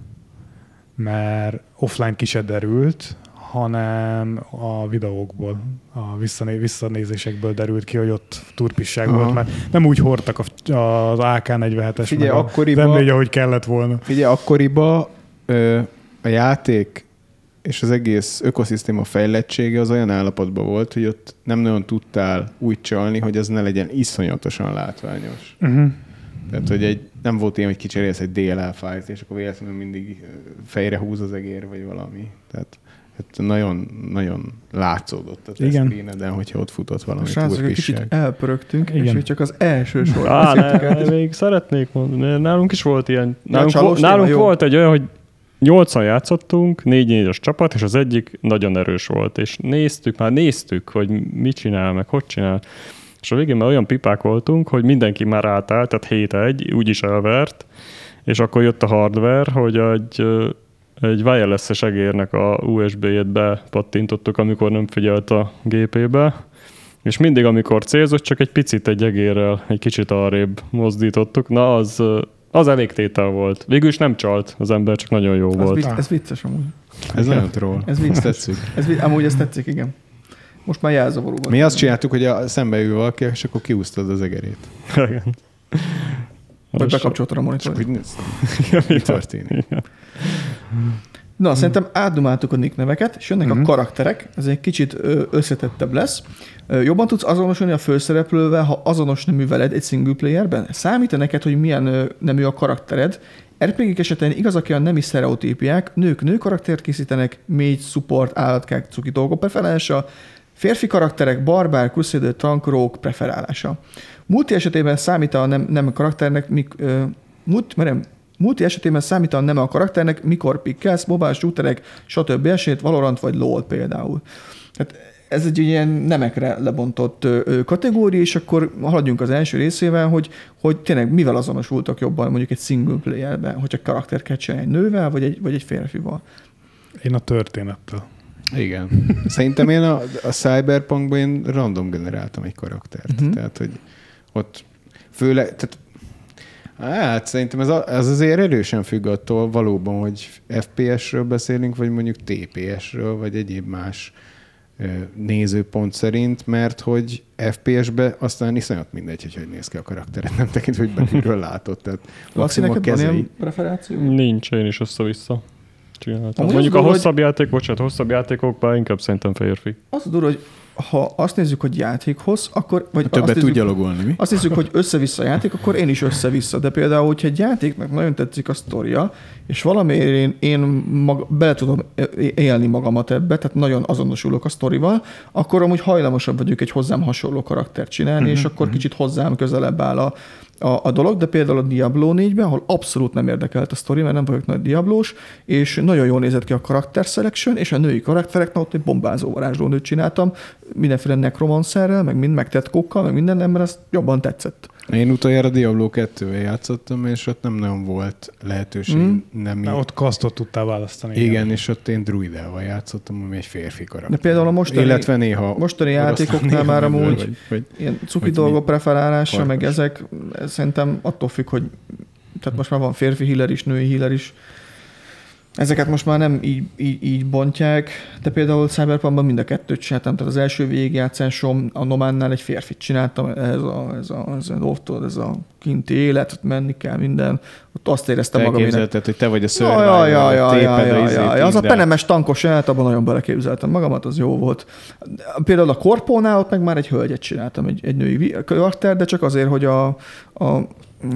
mert offline ki se derült, hanem a videókból, a visszané- visszanézésekből derült ki, hogy ott turpisság Aha. volt, mert nem úgy hordtak az AK-47-es, Figyelj, meg a akkoriban- M4, ahogy kellett volna. Figyelj, akkoriban ö, a játék és az egész ökoszisztéma fejlettsége az olyan állapotban volt, hogy ott nem nagyon tudtál úgy csalni, hogy az ne legyen iszonyatosan látványos. Uh-huh. Tehát, hogy egy, nem volt ilyen, hogy kicserélsz egy DLL fájlt, és akkor véletlenül mindig fejre húz az egér, vagy valami. Tehát hát nagyon, nagyon látszódott a Igen. screeneden, hogyha ott futott valami Srácok, egy kicsit elpörögtünk, és Igen. még csak az első sor. Á, ne, még szeretnék mondani. Nálunk is volt ilyen. Nálunk, vo- nálunk jó. volt egy olyan, hogy nyolcan játszottunk, négy négyes csapat, és az egyik nagyon erős volt, és néztük, már néztük, hogy mit csinál, meg hogy csinál. És a végén már olyan pipák voltunk, hogy mindenki már átállt, tehát 7-1, úgyis elvert, és akkor jött a hardware, hogy egy, egy wireless-es egérnek a USB-jét bepattintottuk, amikor nem figyelt a gépébe, és mindig, amikor célzott, csak egy picit egy egérrel, egy kicsit arrébb mozdítottuk. Na, az, az elég tétel volt. Végül is nem csalt az ember, csak nagyon jó Ez, volt. vicc, ez vicces amúgy. Ez nagyon troll. Ez vicces. tetszik. Ez, amúgy ez tetszik, igen. Most már jelzavaró volt. Mi azt csináltuk, hogy a szembe ül valaki, és akkor kiúztad az egerét. Igen. Vagy bekapcsoltad a Csak monitort. hogy nézd, mi történik. Na, szerintem átdumáltuk a nick neveket, és jönnek Mhm. a karakterek, ez egy kicsit összetettebb lesz. Jobban tudsz azonosulni a főszereplővel, ha azonos nemű veled egy single playerben? Számít-e neked, hogy milyen nemű a karaktered? RPG esetén igazak a nemi sztereotípiák, nők nő karaktert készítenek, mage, support, állatkák, cuki dolgok preferálása, férfi karakterek, barbár, crusader, tank, rogue preferálása. Multi esetében számít a nem, nem a karakternek, mik, ö, multi, merem, multi esetében számít a nem a karakternek, mikor pikkelsz, mobile shooterek, stb. esélyt, Valorant vagy LOL például. Tehát ez egy ilyen nemekre lebontott kategória, és akkor haladjunk az első részével, hogy, hogy tényleg mivel azonosultak jobban mondjuk egy single playerben, hogyha karakter kell egy nővel, vagy egy, vagy egy férfival. Én a történettel. Igen. Szerintem én a, a Cyberpunkban én random generáltam egy karaktert. Uh-huh. Tehát, hogy ott főleg, tehát Hát szerintem ez, a, ez azért erősen függ attól valóban, hogy FPS-ről beszélünk, vagy mondjuk TPS-ről, vagy egyéb más nézőpont szerint, mert hogy FPS-be aztán iszonyat mindegy, hogy hogy néz ki a karakter, nem tekintve, hogy belülről látod. Tehát Laci, neked van kezei. ilyen preferáció? Nincs, én is csináltam. Amúgy Mondjuk a durva, hosszabb játék, bocsánat, hosszabb játékokban inkább szerintem férfi. Az a durva, hogy ha azt nézzük, hogy játékhoz, akkor... Vagy Többet azt tud nézzük, gyalogolni, mi? azt nézzük, hogy össze-vissza játék, akkor én is össze-vissza. De például, hogyha egy játéknak nagyon tetszik a sztoria, és valamiért én, én mag, bele tudom élni magamat ebbe, tehát nagyon azonosulok a sztorival, akkor amúgy hajlamosabb vagyok egy hozzám hasonló karaktert csinálni, és akkor kicsit hozzám közelebb áll a, a, a dolog, de például a Diablo 4-ben, ahol abszolút nem érdekelt a sztori, mert nem vagyok nagy Diablós, és nagyon jól nézett ki a karakter selection, és a női karaktereknek ott egy bombázó varázslónőt csináltam, mindenféle necromancerrel, meg mind megtetkókkal, meg minden ember, ezt jobban tetszett. Én utoljára Diablo 2-vel játszottam, és ott nem nagyon volt lehetőség. Mm. Nem Na, ott kasztot tudtál választani. igen, és ott én druidával játszottam, ami egy férfi karakter. De például a mostani, Illetve néha mostani játékoknál már amúgy Vagy, vagy, ilyen cuki Vagy dolgok preferálása, meg Farkas. ezek, ez szerintem attól függ, hogy tehát most már van férfi healer is, női healer is. Ezeket most már nem így, így, így bontják, de például Cyberpunkban mind a kettőt csináltam, tehát az első végigjátszásom a Nománnál egy férfit csináltam, ez a, ez a, ez a, a, ez a kinti élet, ott menni kell minden, ott azt éreztem magam, Elképzelted, hogy te vagy a Ja, survivor, ja, ja, ja, ja, ja, izét ja, Az a penemes tankos jelenet, abban nagyon beleképzeltem magamat, az jó volt. Például a Korpónál ott meg már egy hölgyet csináltam, egy, egy női karakter, de csak azért, hogy a, a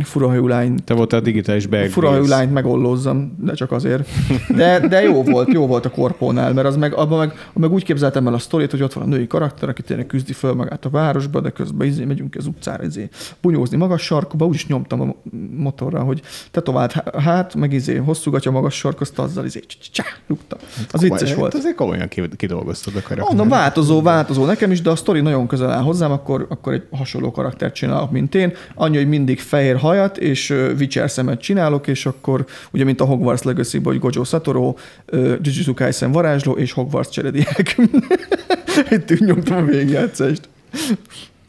furahajú lány Te voltál digitális Bear furahajú lányt megollózzam, de csak azért. De, de jó volt, jó volt a korpónál, mert az meg, abban meg, meg úgy képzeltem el a sztorit, hogy ott van a női karakter, aki tényleg küzdi föl magát a városba, de közben izé, megyünk az utcára izé, bunyózni magas sarkuba, úgyis nyomtam a motorra, hogy tetovált há- hát, meg izé, hosszú gatya magas sark, azt azzal izé, csá, rúgtam. Az vicces Komoly- volt. Azért komolyan ki- kidolgoztad a karaktert. Mondom, változó, változó nekem is, de a sztori nagyon közel áll hozzám, akkor, akkor egy hasonló karaktert csinálok, mint én. Annyi, hogy mindig fehér hajat és Witcher szemet csinálok, és akkor ugye, mint a Hogwarts legacy hogy Gojo Satoru, Jujutsu Kaisen varázsló és Hogwarts cserediák. Itt nyomtam a végigjátszást.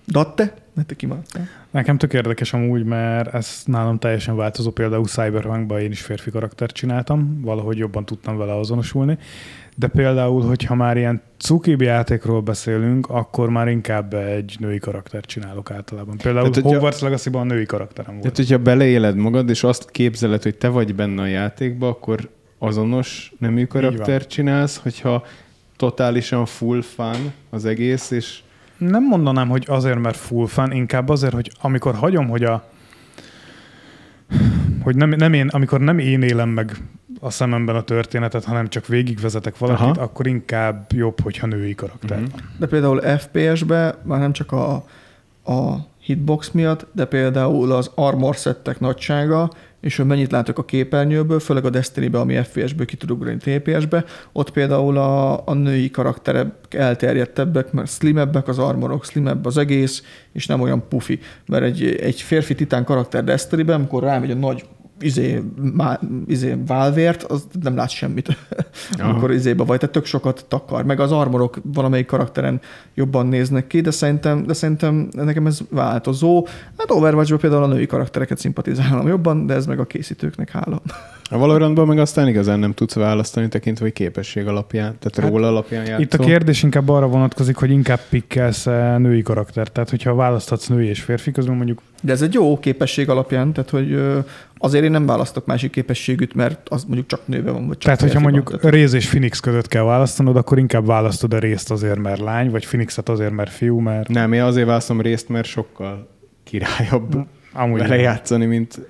Datte? Ne te kimaradtál. Nekem tök érdekes amúgy, mert ez nálam teljesen változó. Például Cyberpunkban én is férfi karaktert csináltam, valahogy jobban tudtam vele azonosulni. De például, hogyha már ilyen cukibb játékról beszélünk, akkor már inkább egy női karaktert csinálok általában. Például Tehát, Hogwarts Legacy-ban női karakterem volt. Tehát, hogyha beleéled magad, és azt képzeled, hogy te vagy benne a játékba, akkor azonos nemű karakter csinálsz, hogyha totálisan full fun az egész, és Nem mondanám, hogy azért, mert full fan, inkább azért, hogy amikor hagyom, hogy a hogy nem, nem én, amikor nem én élem meg a szememben a történetet, hanem csak végigvezetek valakit, Aha. Akkor inkább jobb, hogyha női karakter. Uh-huh. De például FPS-be már nem csak a, a hitbox miatt, de például az armor szettek nagysága, és hogy mennyit látok a képernyőből, főleg a Destiny-be, ami FPS-ből ki tud ugrani TPS-be, ott például a, a női karakterek elterjedtebbek, mert slimebbek az armorok, slimebb az egész, és nem olyan pufi. Mert egy, egy férfi titán karakter Destiny-ben, amikor rámegy a nagy izé, má, izé válvért, az nem lát semmit, Aha. amikor izébe vagy, tehát tök sokat takar. Meg az armorok valamelyik karakteren jobban néznek ki, de szerintem, de szerintem nekem ez változó. Hát overwatch például a női karaktereket szimpatizálom jobban, de ez meg a készítőknek hála. A Valorantban meg aztán igazán nem tudsz választani, tekintve, hogy képesség alapján, tehát hát, róla alapján játszol. Itt a kérdés inkább arra vonatkozik, hogy inkább pikkelsz női karakter. Tehát, hogyha választhatsz női és férfi közben mondjuk De ez egy jó képesség alapján, tehát hogy azért én nem választok másik képességűt, mert az mondjuk csak nőve van, vagy csak Tehát, hogyha mondjuk Tehát, Réz és Phoenix között kell választanod, akkor inkább választod a részt azért, mert lány, vagy Phoenixet azért, mert fiú, mert Nem, én azért választom részt, mert sokkal királyabb amúgy vele játszani, mint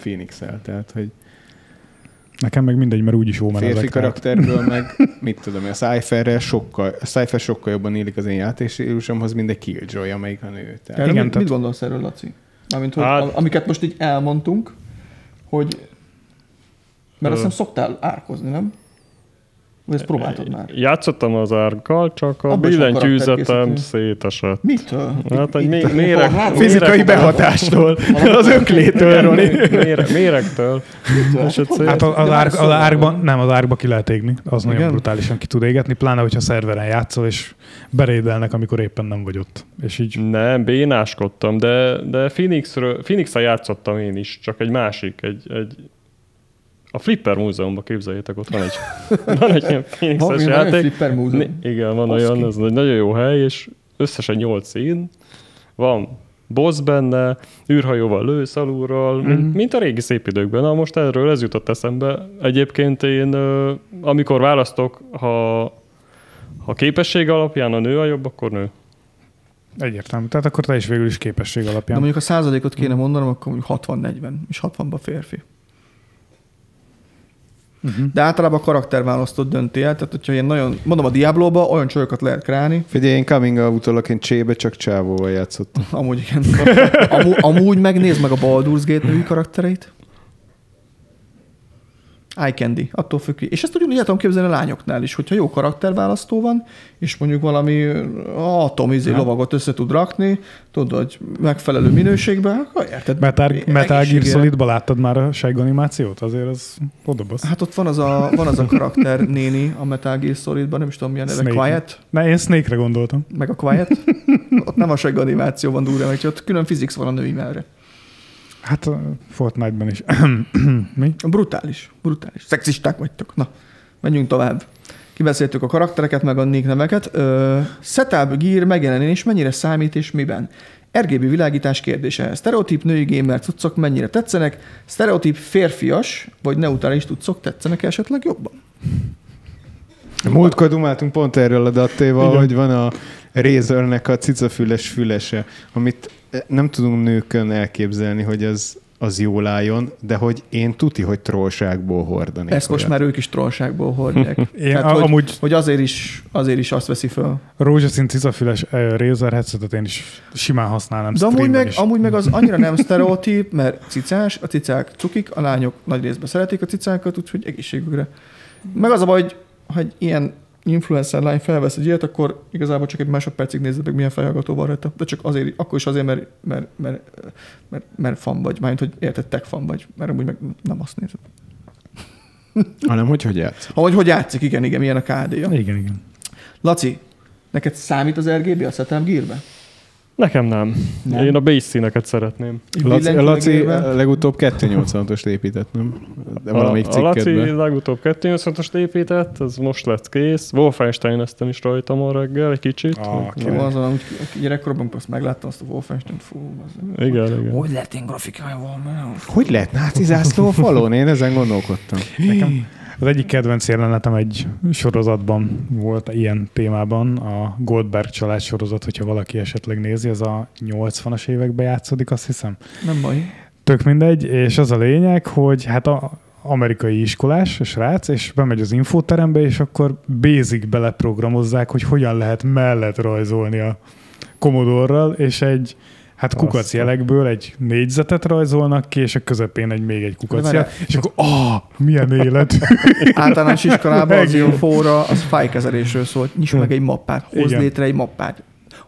Phoenix-el. Tehát, hogy nekem meg mindegy, mert úgyis jó férfi karakterből meg, mit tudom, a Cypherre sokkal, a Cypher sokkal jobban illik az én játékstílusomhoz, mint egy Killjoy, amelyik a nő. Tehát, erről igen, mit, tehát- mit gondolsz erről, Laci? Mármint, hogy Hát- amiket most így elmondtunk, hogy mert azt Ö. hiszem szoktál árkozni, nem? Ezt próbáltad már? Játszottam az árgal, csak a van billentyűzetem szétesett. Mitől? Hát egy mé- méreg? Fizikai behatástól, az öklétől, Roni. Mére, méregtől. Egyszer- Hát az, már az van. nem, az árgba ki lehet égni. Az nagyon Igen? brutálisan ki tud égetni, pláne, hogyha szerveren játszol, és berédelnek, amikor éppen nem vagy ott. És így Nem, bénáskodtam, de, de Phoenixről, Phoenix-el játszottam én is, csak egy másik, egy, egy a Flipper Múzeumban képzeljétek, ott van egy, van egy ilyen Phoenix-es játék. flipper múzeum. Igen, van Baszki. olyan, ez egy nagyon jó hely, és összesen nyolc szín. Van boss benne, űrhajóval lősz alulról, Mhm. mint, mint a régi szép időkben. Na most erről ez jutott eszembe. Egyébként én, amikor választok, ha ha képesség alapján a nő a jobb, akkor nő. Egyértelmű. Tehát akkor te is végül is képesség De alapján. mondjuk a százalékot kéne mondanom, akkor mondjuk 60-40, és 60-ban férfi. Uh-huh. De általában a karakterválasztott dönti el, tehát hogyha ilyen nagyon, mondom a Diablo-ba olyan csajokat lehet kreálni, Figyelj, én coming out én csébe csak csávóval játszottam. amúgy igen. Amú, amúgy megnézd meg a Baldur's Gate nevű karaktereit. Eye candy, attól függ. És ezt ugyanúgy el tudom képzelni a lányoknál is, hogyha jó karakterválasztó van, és mondjuk valami atomizé lovagot össze tud rakni, tudod, hogy megfelelő minőségben, akkor érted? Metal, Metal Gear. Solidba láttad már a animációt? Azért az odabasz. Hát ott van az a, van az a karakter néni a Metal Gear Solidban, nem is tudom milyen neve. Quiet, Ne, én Snake-re gondoltam. meg a Quiet. ott nem a animáció van durva, hogy ott külön fizix van a női mellre. Hát a Fortnite-ban is. Mi? Brutális, brutális. Szexisták vagytok. Na, menjünk tovább. Kibeszéltük a karaktereket, meg a nick neveket. Ö, setup, gear, megjelenés mennyire számít és miben? RGB világítás kérdése. Sztereotíp női gamer cuccok mennyire tetszenek? Sztereotíp férfias vagy neutrális cuccok tetszenek esetleg jobban? Múltkor dumáltunk pont erről a dattéval, hogy van a Razernek a cicafüles fülese, amit nem tudunk nőkön elképzelni, hogy az, az jól álljon, de hogy én tuti, hogy trollságból hordanék. Ezt most már ők is trollságból hordják. Én Tehát, a- hogy, amúgy- hogy azért, is, azért is azt veszi föl. Rózsaszín cicafüles uh, Razer headsetet én is simán használnám De amúgy meg, is. amúgy meg az annyira nem sztereotíp, mert cicás, a cicák cukik, a lányok nagy részben szeretik a cicákat, úgyhogy egészségükre. Meg az a baj, hogy, hogy ilyen influencer lány felvesz egy ilyet, akkor igazából csak egy másodpercig nézed meg, milyen fejhallgató van rajta. De csak azért, akkor is azért, mert, mert, mert, mert, mert fan vagy. Mármint, hogy érted, tech fan vagy. Mert amúgy meg nem azt nézed. Hanem hogy hogy játsz? Ahogy hogy játszik, igen, igen, milyen a KD-ja. Igen, igen. Laci, neked számít az RGB a Setem Gear-be? Nekem nem. Nem? Én a base színeket szeretném. Laci, Laci legutóbb 286-ost épített, nem? De valamelyik a, a Laci legutóbb 280-ost épített, ez most lett kész. Wolfenstein eztem is rajta ma reggel egy kicsit. Ah, Hogy- Jó, azon, amúgy gyerekkorban azt megláttam azt a Wolfenstein, fú, az igen, igen. Hogy lehet én grafikája van? Hogy lehet náci zászló a falon? Én ezen gondolkodtam. Nekem az egyik kedvenc jelenetem egy sorozatban volt ilyen témában, a Goldberg család sorozat, hogyha valaki esetleg nézi, ez a 80-as években játszódik, azt hiszem. Nem baj. Tök mindegy, és az a lényeg, hogy hát a amerikai iskolás, a srác, és bemegy az infóterembe, és akkor basic beleprogramozzák, hogy hogyan lehet mellett rajzolni a Commodore-ral, és egy hát kukac jelekből egy négyzetet rajzolnak ki, és a közepén egy még egy kukac jel, és akkor ah, milyen élet. Általános iskolában az infóra az fájlkezelésről szólt. Nyisd meg egy mappát, hoz Igen. létre egy mappát.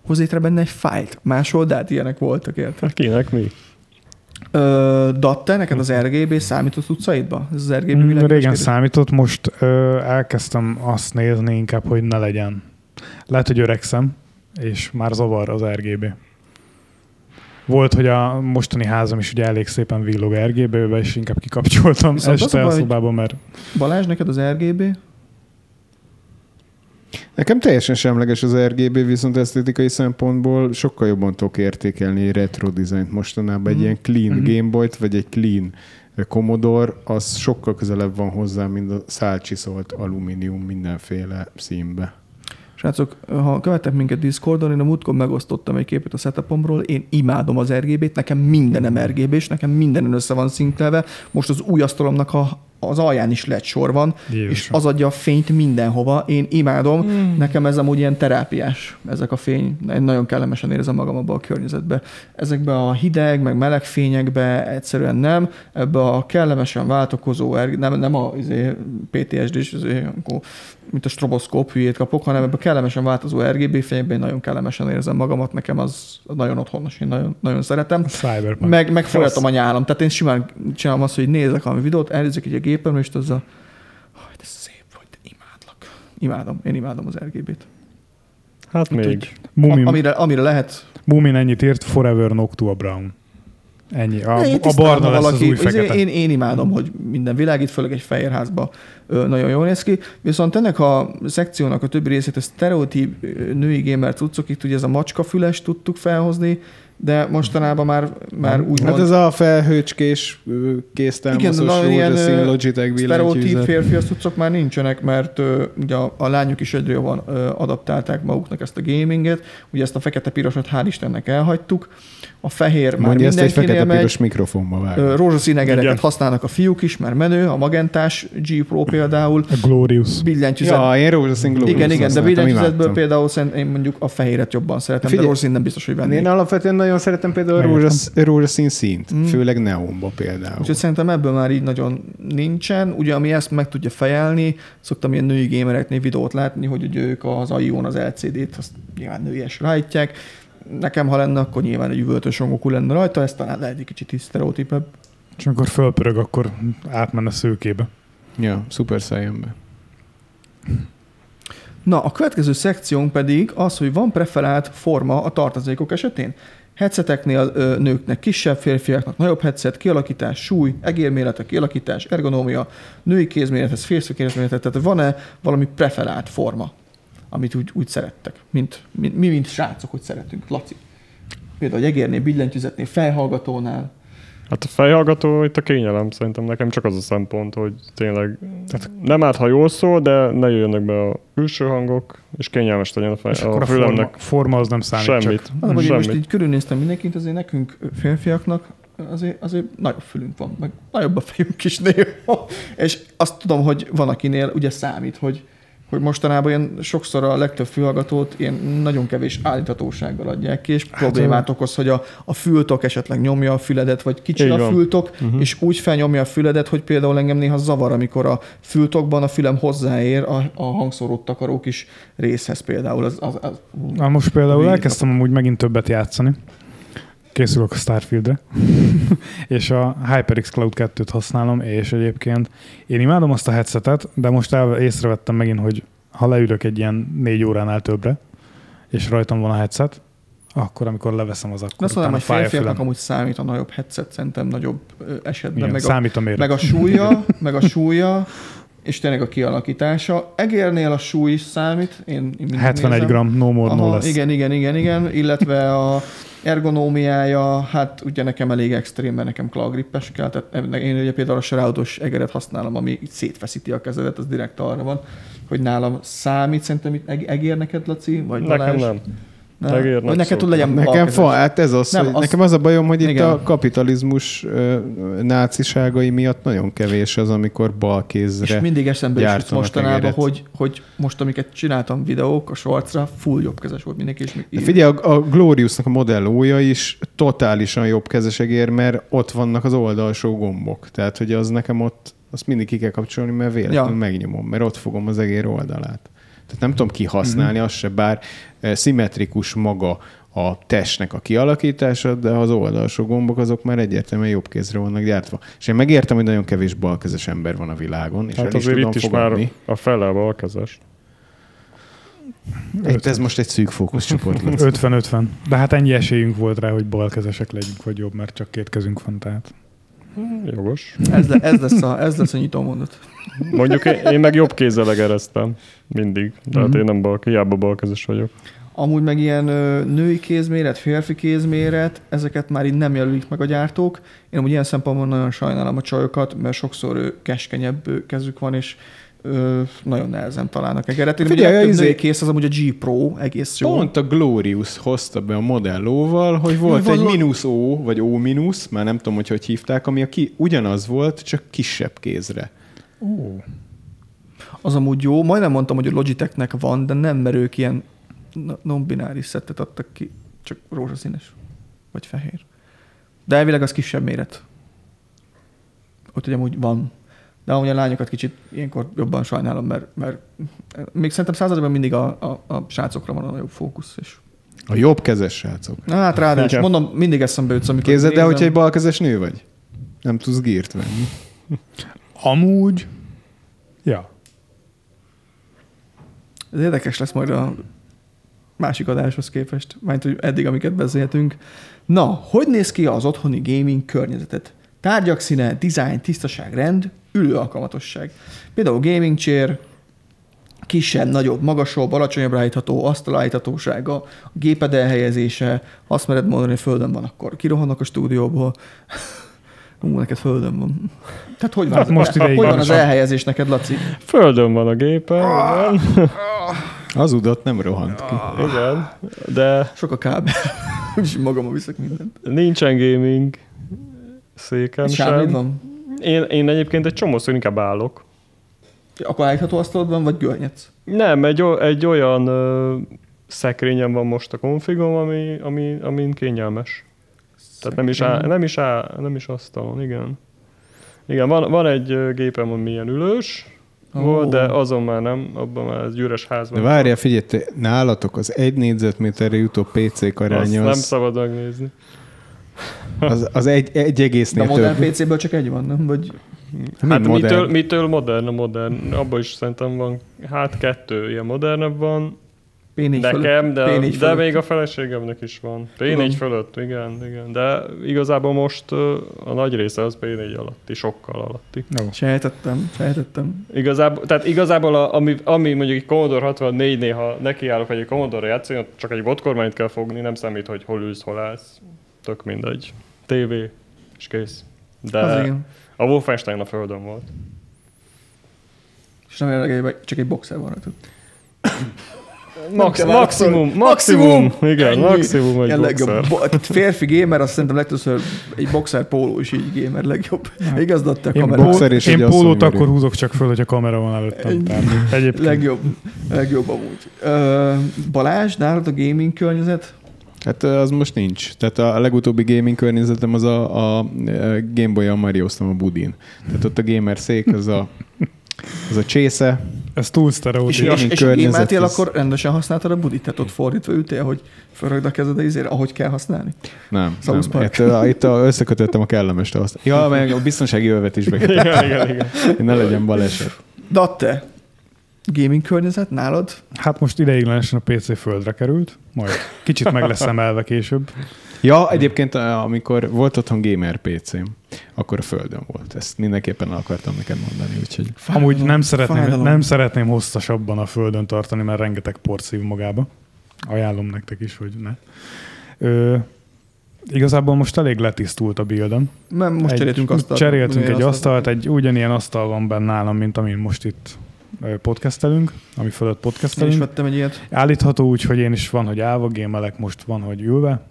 Hoz létre benne egy fájlt. Másold át, ilyenek voltak, érted? Hát kinek mi? Ö, Datte, neked az RGB számított utcaidba? Ez az RGB Mm, világítás Régen kérdés? számított, most ö, elkezdtem azt nézni inkább, hogy ne legyen. Lehet, hogy öregszem, és már zavar az RGB. Volt, hogy a mostani házam is ugye elég szépen villog RGB-be, és inkább kikapcsoltam Viszont este a szobában, mert Balázs, neked az RGB? Nekem teljesen semleges az RGB, viszont esztétikai szempontból sokkal jobban tudok értékelni egy retro dizájnt mostanában. Egy Mhm. ilyen clean Mhm. Gameboy-t, vagy egy clean Commodore, az sokkal közelebb van hozzá, mint a szálcsiszolt alumínium mindenféle színbe. Srácok, ha követtek minket Discordon, én a múltkor megosztottam egy képet a setupomról, én imádom az RGB-t, nekem mindenem RGB, és nekem mindenen össze van szintelve. Most az új asztalomnak a, az alján is lett sor van, Jézusom. és az adja a fényt mindenhova. Én imádom, mm. nekem ez amúgy ilyen terápiás, ezek a fény. Én nagyon kellemesen érzem magam abban a környezetben. Ezekben a hideg, meg meleg fényekbe egyszerűen nem. Ebbe a kellemesen váltokozó, nem, nem a izé, PTSD-s, izé, amikor, mint a stroboszkóp hülyét kapok, hanem ebbe a kellemesen változó RGB fényben én nagyon kellemesen érzem magamat. Nekem az nagyon otthonos, én nagyon, nagyon szeretem. a Cyberpunk. Meg, meg a nyálam. Tehát én simán csinálom azt, hogy nézek valami videót, elnézek egy gépem, és az a... Hogy ez szép vagy, de imádlak. Imádom, én imádom az RGB-t. Hát még. Úgyhogy- Mumin, A, amire, amire lehet. Mumin ennyit írt, Forever Noctua Brown. Ennyi. A, Én a barna lesz az új izé, fekete. Én, én imádom, hogy minden világít, főleg egy fehér házba ö, nagyon jól néz ki. Viszont ennek a szekciónak a többi részét, a sztereotíp női gamer cuccok, itt ugye ez a macska füles tudtuk felhozni, de mostanában már, már úgy Hát ez a felhőcskés, kéztámaszos, Igen, de nagyon ilyen, rózsaszín Logitech sztereotíp billentyűzet. férfi cuccok már nincsenek, mert ö, ugye a, a lányok is egyre jobban adaptálták maguknak ezt a gaminget. Ugye ezt a fekete-pirosat hál' Istennek elhagytuk. A fehér már Mondja ezt egy megy. fekete-piros mikrofonba vág. Ö, Rózsaszín egereket Igen. használnak a fiúk is, mert menő, a magentás G Pro például, A Glorious. billentyűzet. Ja, én rózsaszín glórius igen, igen, de billentyűzetből például szerint én mondjuk a fehéret jobban szeretem, Figyelj, de rózsaszín nem biztos, hogy vennék. Én alapvetően nagyon szeretem például a rózsasz, rózsaszín színt, Mm. főleg neonba például. Úgyhogy szerintem ebből már így nagyon nincsen. Ugye, ami ezt meg tudja fejelni, szoktam ilyen női gamereknél videót látni, hogy ugye ők az IO-n az LCD-t, azt nyilván nőies rájtják. Nekem, ha lenne, akkor nyilván egy üvöltös rongokú lenne rajta, ez talán lehet egy kicsit is sztereotípebb. És amikor fölpörög, akkor átmenne szőkébe. Ja, szuper szájembe. Na, a következő szekciónk pedig az, hogy van preferált forma a tartozékok esetén. Headseteknél ö, nőknek kisebb, férfiaknak nagyobb headset, kialakítás, súly, egérmérete, kialakítás, ergonómia, női kézmérethez, férfi kézmérethez, tehát van-e valami preferált forma, amit úgy, úgy szerettek, mint, mi, mi, mint srácok, hogy szeretünk, Laci. Például egy egérnél, billentyűzetnél, fejhallgatónál. Hát a fejhallgató itt a kényelem, szerintem nekem csak az a szempont, hogy tényleg tehát nem árt, ha jól szól, de ne jöjjenek be a külső hangok, és kényelmes legyen a, fej, És akkor a a forma, forma az nem számít Semmit. csak. Hogy én most Semmit. így körülnéztem mindenkit, azért nekünk férfiaknak azért, azért nagyobb fülünk van, meg nagyobb a fejünk is néha. És azt tudom, hogy van akinél ugye számít, hogy, hogy mostanában ilyen sokszor a legtöbb fülhallgatót ilyen nagyon kevés állíthatósággal adják ki, és hát problémát okoz, hogy a, a fültok esetleg nyomja a füledet, vagy kicsi Így a van. fültok, uh-huh. és úgy felnyomja a füledet, hogy például engem néha zavar, amikor a fültokban a fülem hozzáér a, a hangszórót takaró kis részhez például. Az, az, az, Na most például elkezdtem amúgy megint többet játszani. Készülök a Starfieldre. és a HyperX Cloud 2-t használom, és egyébként én imádom azt a headsetet, de most el, észrevettem megint, hogy ha leülök egy ilyen négy óránál többre, és rajtam van a headset, akkor amikor leveszem az akkor De mondom, hogy a férfiaknak amúgy számít a nagyobb headset, szerintem nagyobb esetben, Igen, meg a, számít a méret. meg a súlya, meg a súlya, és tényleg a kialakítása. Egérnél a súly is számít, én, én mindig 71 nézem. gram, no more, no Aha, less. igen, igen, igen, igen, illetve a ergonómiája, hát ugye nekem elég extrém, mert nekem clawgrippes kell, tehát én ugye például a seraudos egeret használom, ami így szétfeszíti a kezedet, az direkt arra van, hogy nálam számít, szerintem itt eg- egér neked, Laci, vagy Nekem Balázs? nem. Egér nagy neked tud legyen Nekem fa, hát ez az, Nem, az- nekem az a bajom, hogy itt Igen. a kapitalizmus ö, náciságai miatt nagyon kevés az, amikor bal És kézre mindig eszembe is jut mostanában, hogy, hogy most amiket csináltam videók a shortsra, full jobbkezes volt mindenki, és még De figyelj, a, a Gloriusnak a modellója is totálisan jobb kezesegér, mert ott vannak az oldalsó gombok. Tehát, hogy az nekem ott, azt mindig ki kell kapcsolni, mert véletlenül Ja. megnyomom, mert ott fogom az egér oldalát. Tehát nem tudom kihasználni Mhm. azt se, bár eh, szimmetrikus maga a testnek a kialakítása, de az oldalsó gombok azok már egyértelműen jobb kézre vannak gyártva. És én megértem, hogy nagyon kevés balkezes ember van a világon, és Hát el is azért tudom itt is fogadni. már a fele a balkezes. Itt ez most egy szűk fókuszcsoport. Laci. 50-50. De hát ennyi esélyünk volt rá, hogy balkezesek legyünk, vagy jobb, mert csak két kezünk van, tehát. Jogos. Ez, le, ez, lesz a, ez lesz a nyitó mondat. Mondjuk én, én meg jobb kézzel egereztem. Mindig. Tehát Mhm. én nem bal, hiába balkezes vagyok. Amúgy meg ilyen ö, női kézméret, férfi kézméret, ezeket már így nem jelölik meg a gyártók. Én amúgy ilyen szempontból nagyon sajnálom a csajokat, mert sokszor ö, keskenyebb ö, kezük van, és ö, nagyon nehezen találnak egeret. Én Figyelj, Figyelj, a izé- kész az amúgy a G Pro, egész jó. Pont a Glorious hozta be a modellóval, hogy volt Van- egy mínusz O, vagy O mínusz, már nem tudom, hogy hogy hívták, ami a ki, ugyanaz volt, csak kisebb kézre. Ó. Az amúgy jó. Majdnem mondtam, hogy a Logitechnek van, de nem, mert ők ilyen no- non-bináris szettet adtak ki, csak rózsaszínes, vagy fehér. De elvileg az kisebb méret. Ott ugye amúgy van. De amúgy a lányokat kicsit ilyenkor jobban sajnálom, mert, mert még szerintem században mindig a, a, a srácokra van a nagyobb fókusz. És... A jobb kezes srácok. Na hát ráadásul, Igen. mondom, mindig eszembe jutsz, amikor Képzeld el, hogyha egy balkezes nő vagy. Nem tudsz gírt venni. Amúgy, ja. Ez érdekes lesz majd a másik adáshoz képest, majd hogy eddig, amiket beszéltünk. Na, hogy néz ki az otthoni gaming környezetet? Tárgyak színe, design, tisztaság, rend, ülő alkalmatosság. Például gaming chair, kisebb, nagyobb, magasabb, alacsonyabb állítható, asztalállíthatósága, a géped elhelyezése, azt mered mondani, hogy földön van, akkor kirohannak a stúdióból. Ú, neked földön van. Tehát hogy van, Hát az, most ideig hogy van az elhelyezés neked, Laci? Földön van a gépen. Az udat nem rohant ki. igen. De Sok a kábel. Úgyis magammal viszek mindent. nincsen gaming székem Sármid sem. van? Én, én egyébként egy csomószor inkább állok. Akkor állítható asztalod van, vagy görnyedsz? Nem, egy, egy olyan ö, szekrényem van most a konfigom, ami, ami, amin kényelmes. Tehát nem is, áll, nem is, áll, nem is asztalon, igen. Igen, van, van egy gépem, ami ilyen ülős, Ó. volt, de azon már nem, abban már ez üres De házban. várjál, figyelj, te, nálatok az egy négyzetméterre jutó PC-k Azt aránya nem az, szabad megnézni. Az, az egy, egy De a egésznél modern több. PC-ből csak egy van, nem? Vagy Mind Hát modern. mitől, mitől modern a modern? Abban is szerintem van, hát kettő ilyen modernebb van, P4 nekem, de, P4 de még a feleségemnek is van. P4 Tudom. fölött, igen, igen. De igazából most a nagy része az P4 alatti, sokkal alatti. Jó. Sejtettem, sejtettem. Igazából, tehát igazából a, ami, ami mondjuk egy Commodore 64 néha nekiállok, egy Commodore játszani, csak egy botkormányt kell fogni, nem számít, hogy hol ülsz, hol állsz. Tök mindegy. TV, és kész. De Az igen. a Wolfenstein a földön volt. És nem egy, csak egy boxer van rajta. Max, maximum, válaszolni. maximum, igen, Ennyi. maximum egy legjobb. boxer. Bo- tehát férfi gamer, azt szerintem legtöbbször egy boxer póló is így gamer legjobb. Igaz, de ott a Én, kamera. boxer pól, és én pólót akkor húzok csak föl, hogyha kamera van előttem. Egyébként Legjobb, legjobb amúgy. Ö, Balázs, nálad a gaming környezet? Hát az most nincs. Tehát a legutóbbi gaming környezetem az a, a Game Boy-on Marióztam a budin. Tehát ott a gamer szék, az a, az a csésze. ez túl És, sztereotíp. és, és gameltél, az- akkor rendesen használtad a budit? Tehát ott fordítva ültél, hogy fölrögd a kezed izére, ahogy kell használni? Nem, South nem. Park. Itt, a, itt a, összekötöttem a kellemest azt. Ja, meg a biztonsági övet is be kell. Igen, igen, igen. Ne legyen baleset. Datte, gaming környezet nálad? Hát most ideiglenesen a PC földre került, majd kicsit meg lesz emelve később. Ja, egyébként amikor volt otthon gamer PC-m, akkor a földön volt. Ezt mindenképpen el akartam neked mondani, úgyhogy Amúgy nem szeretném, fájdalom. nem szeretném hosszasabban a földön tartani, mert rengeteg port szív magába. Ajánlom nektek is, hogy ne. Ö, igazából most elég letisztult a buildem. Mert most egy, cseréltünk asztalt. Cseréltünk egy asztalt, egy ugyanilyen asztal van benne nálam, mint amin most itt podcastelünk, ami fölött Én is podcastelünk. vettem egy ilyet. Állítható úgy, hogy én is van, hogy állva gémelek, most van, hogy ülve.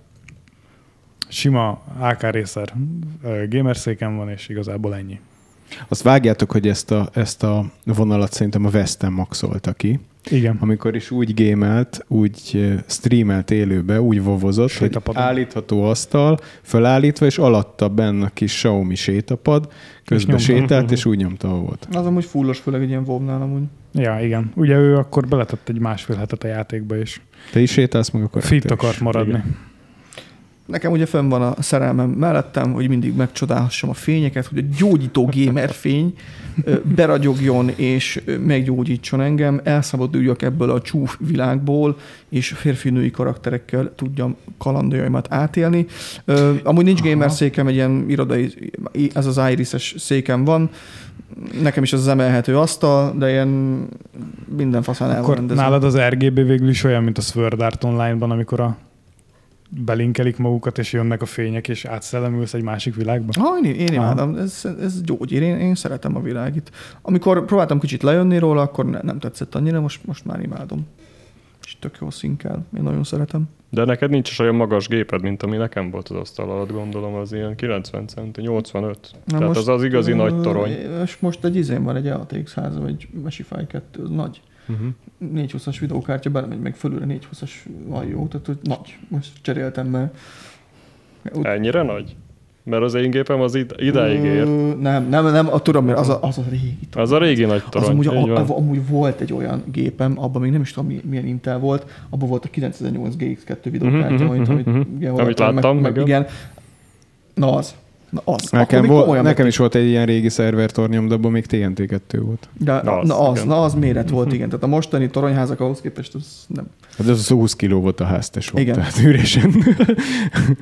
Sima AK Racer gamerszéken van, és igazából ennyi. Azt vágjátok, hogy ezt a, ezt a vonalat szerintem a Weston maxolta ki. Igen. amikor is úgy gémelt, úgy streamelt élőbe, úgy vovozott, hogy állítható asztal, felállítva, és alatta benne a kis Xiaomi sétapad, közben nyomta. sétált, és úgy nyomta a volt. Az amúgy fullos, főleg egy ilyen WoW-nál amúgy. Ja, igen. Ugye ő akkor beletett egy másfél hetet a játékba, és Te is sétálsz meg akkor? fit akart maradni. Igen. Nekem ugye fönn van a szerelmem mellettem, hogy mindig megcsodálhassam a fényeket, hogy a gyógyító gamer fény beragyogjon és meggyógyítson engem, elszabaduljak ebből a csúf világból, és férfi-női karakterekkel tudjam kalandjaimat átélni. Amúgy nincs gamer székem, egy ilyen irodai, ez az Iris-es székem van, nekem is az az emelhető asztal, de ilyen minden faszán el Akkor nálad az RGB végül is olyan, mint a Sword Art Online-ban, amikor a belinkelik magukat, és jönnek a fények, és átszellemülsz egy másik világba? Ha, én, én imádom, ez, ez gyógyír, én, én szeretem a világit. Amikor próbáltam kicsit lejönni róla, akkor ne, nem tetszett annyira, most, most már imádom. És tök jó színkel, én nagyon szeretem. De neked nincs is olyan magas géped, mint ami nekem volt az asztal alatt, gondolom, az ilyen 90 centi, 85. Na Tehát az az igazi ö, nagy torony. És most egy izén van, egy ATX 3 egy Mesify 2, az nagy. Uh-huh. 420-as videókártya belemegy, meg fölülre 420-as van jó, tehát hogy nagy. Most cseréltem, mert... Úgy- Ennyire nagy? Mert az én gépem az id- idáig ér. Nem, nem, nem, a tudom, mert az a, az a régi torony. Az a régi nagy Az torony. amúgy, így a, a, amúgy volt egy olyan gépem, abban még nem is tudom mi- milyen Intel volt, abban volt a 9008 GX2 videókártya, Mhm, amit, mhm, amit, mhm. ugye, Amit láttam, meg, meg, igen. igen. Na az. Na az. Nekem, Akkor volt, nekem is volt egy ilyen régi szervertornyom, de abban még TNT2 volt. De, Na az, na, az, igen. na az méret volt, igen. Tehát a mostani toronyházak ahhoz képest az nem. Hát az az 20 kiló volt a háztes volt, Igen. tehát üresen.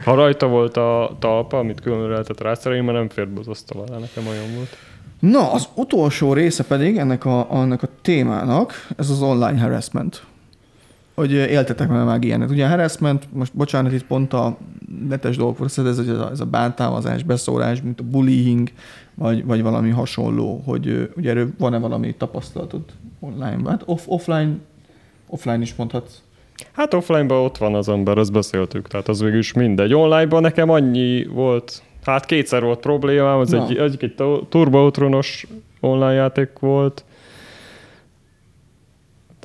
Ha rajta volt a talpa, amit külön lehetett rászerelni, mert nem fért be az asztal alá, nekem olyan volt. Na, az utolsó része pedig ennek a, annak a témának, ez az online harassment. Hogy éltetek már meg ilyenet. Ugye a harassment, most bocsánat, itt pont a netes dolgok, ez, ez, a, ez a bántalmazás, beszólás, mint a bullying, vagy, vagy valami hasonló, hogy ugye erről van-e valami tapasztalatod online? Hát off, offline, offline is mondhatsz. Hát offline-ban ott van az ember, azt beszéltük, tehát az végül is mindegy. Online-ban nekem annyi volt, hát kétszer volt problémám, az Na. egy, egy Turbo Outronos online játék volt,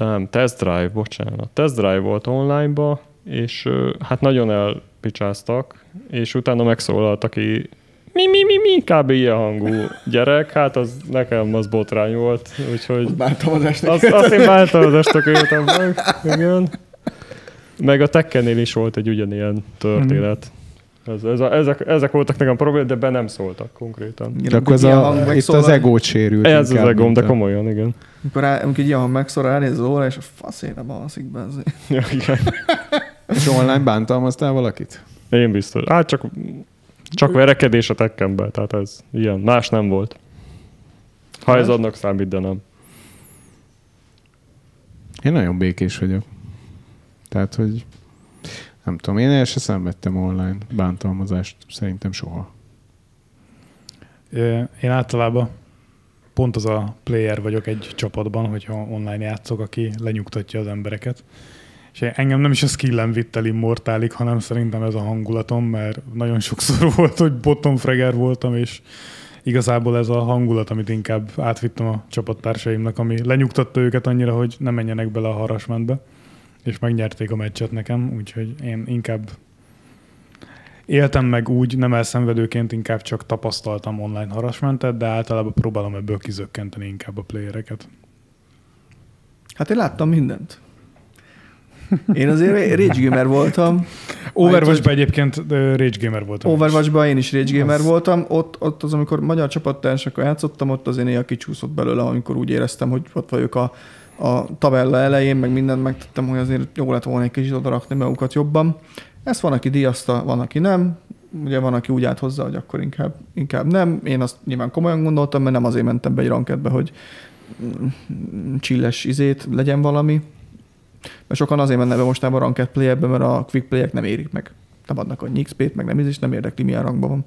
nem, Test Drive, bocsánat. Test Drive volt online-ba, és hát nagyon elpicsáztak, és utána megszólalt, aki mi, mi, mi, mi, kb. ilyen hangú gyerek, hát az nekem az botrány volt, úgyhogy Bántalmazásnak. azt, azt én bántalmazásnak éltem meg, igen. Meg a Tekkennél is volt egy ugyanilyen történet. Ez, ez a, ezek, ezek voltak nekem problémák, de be nem szóltak konkrétan. Igen, Csak az ilyen a, hang itt az egót sérült. Ez az egóm, de a- komolyan, igen. Amikor, rá, amikor egy ilyen hang megszól, ránéz az óra, és a faszére balszik be. az- Ja, igen. És online bántalmaztál valakit? Én biztos. Hát csak, csak verekedés a tekkemben, tehát ez ilyen. Más nem volt. Ha ez Más? annak számít, de nem. Én nagyon békés vagyok. Tehát, hogy nem tudom, én el se szenvedtem online bántalmazást, szerintem soha. Én általában pont az a player vagyok egy csapatban, hogyha online játszok, aki lenyugtatja az embereket. És engem nem is a skillem vitt el immortálig, hanem szerintem ez a hangulatom, mert nagyon sokszor volt, hogy bottom fragger voltam, és igazából ez a hangulat, amit inkább átvittem a csapattársaimnak, ami lenyugtatta őket annyira, hogy ne menjenek bele a harassmentbe, és megnyerték a meccset nekem, úgyhogy én inkább éltem meg úgy, nem elszenvedőként, inkább csak tapasztaltam online harassmentet, de általában próbálom ebből kizökkenteni inkább a playereket. Hát én láttam mindent. Én azért Rage Gamer voltam. Overwatch-ban egyébként Rage Gamer voltam. is. Overwatch-ban én is Rage Gamer Az- voltam. Ott, ott az, amikor magyar csapattársakkal játszottam, ott azért néha kicsúszott belőle, amikor úgy éreztem, hogy ott vagyok a, a tabella elején, meg mindent megtettem, hogy azért jó lett volna egy kicsit oda rakni magukat jobban. Ezt van, aki díjazta, van, aki nem. Ugye van, aki úgy állt hozzá, hogy akkor inkább, inkább nem. Én azt nyilván komolyan gondoltam, mert nem azért mentem be egy ranketbe, hogy csilles izét legyen valami. Mert sokan azért mennek be mostában a ranked play mert a quick play nem érik meg. Nem adnak annyi XP-t, meg nem is, nem érdekli, milyen rangban van.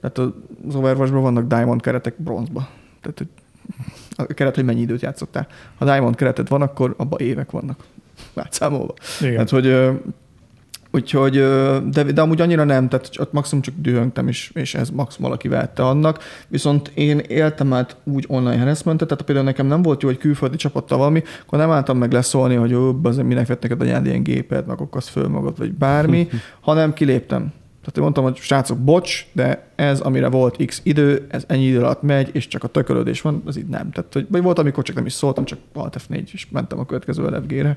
Tehát az Overwatch-ban vannak Diamond keretek bronzba. Tehát a keret, hogy mennyi időt játszottál. Ha Diamond kereted van, akkor abban évek vannak átszámolva. Igen. Tehát, hogy Úgyhogy, de, de amúgy annyira nem, tehát ott maximum csak dühöngtem, és, és ez maximum valaki vette annak. Viszont én éltem át úgy online harassmentet, tehát például nekem nem volt jó, hogy külföldi csapattal valami, akkor nem álltam meg leszólni, hogy ó, azért minek vett neked anyád ilyen gépet, meg akkor föl magad, vagy bármi, hanem kiléptem. Tehát én mondtam, hogy srácok, bocs, de ez, amire volt x idő, ez ennyi idő alatt megy, és csak a tökölődés van, az így nem. Tehát, hogy, vagy volt, amikor csak nem is szóltam, csak Alt F4, és mentem a következő LFG-re.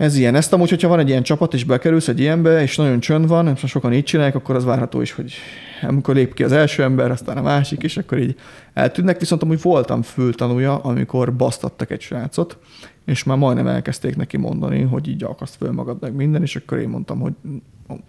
Ez ilyen. Ezt amúgy, hogyha van egy ilyen csapat, és bekerülsz egy ilyenbe, és nagyon csönd van, és sokan így csinálják, akkor az várható is, hogy amikor lép ki az első ember, aztán a másik, és akkor így eltűnnek. Viszont amúgy voltam fültanúja, amikor basztattak egy srácot, és már majdnem elkezdték neki mondani, hogy így akaszt föl magad meg minden, és akkor én mondtam, hogy,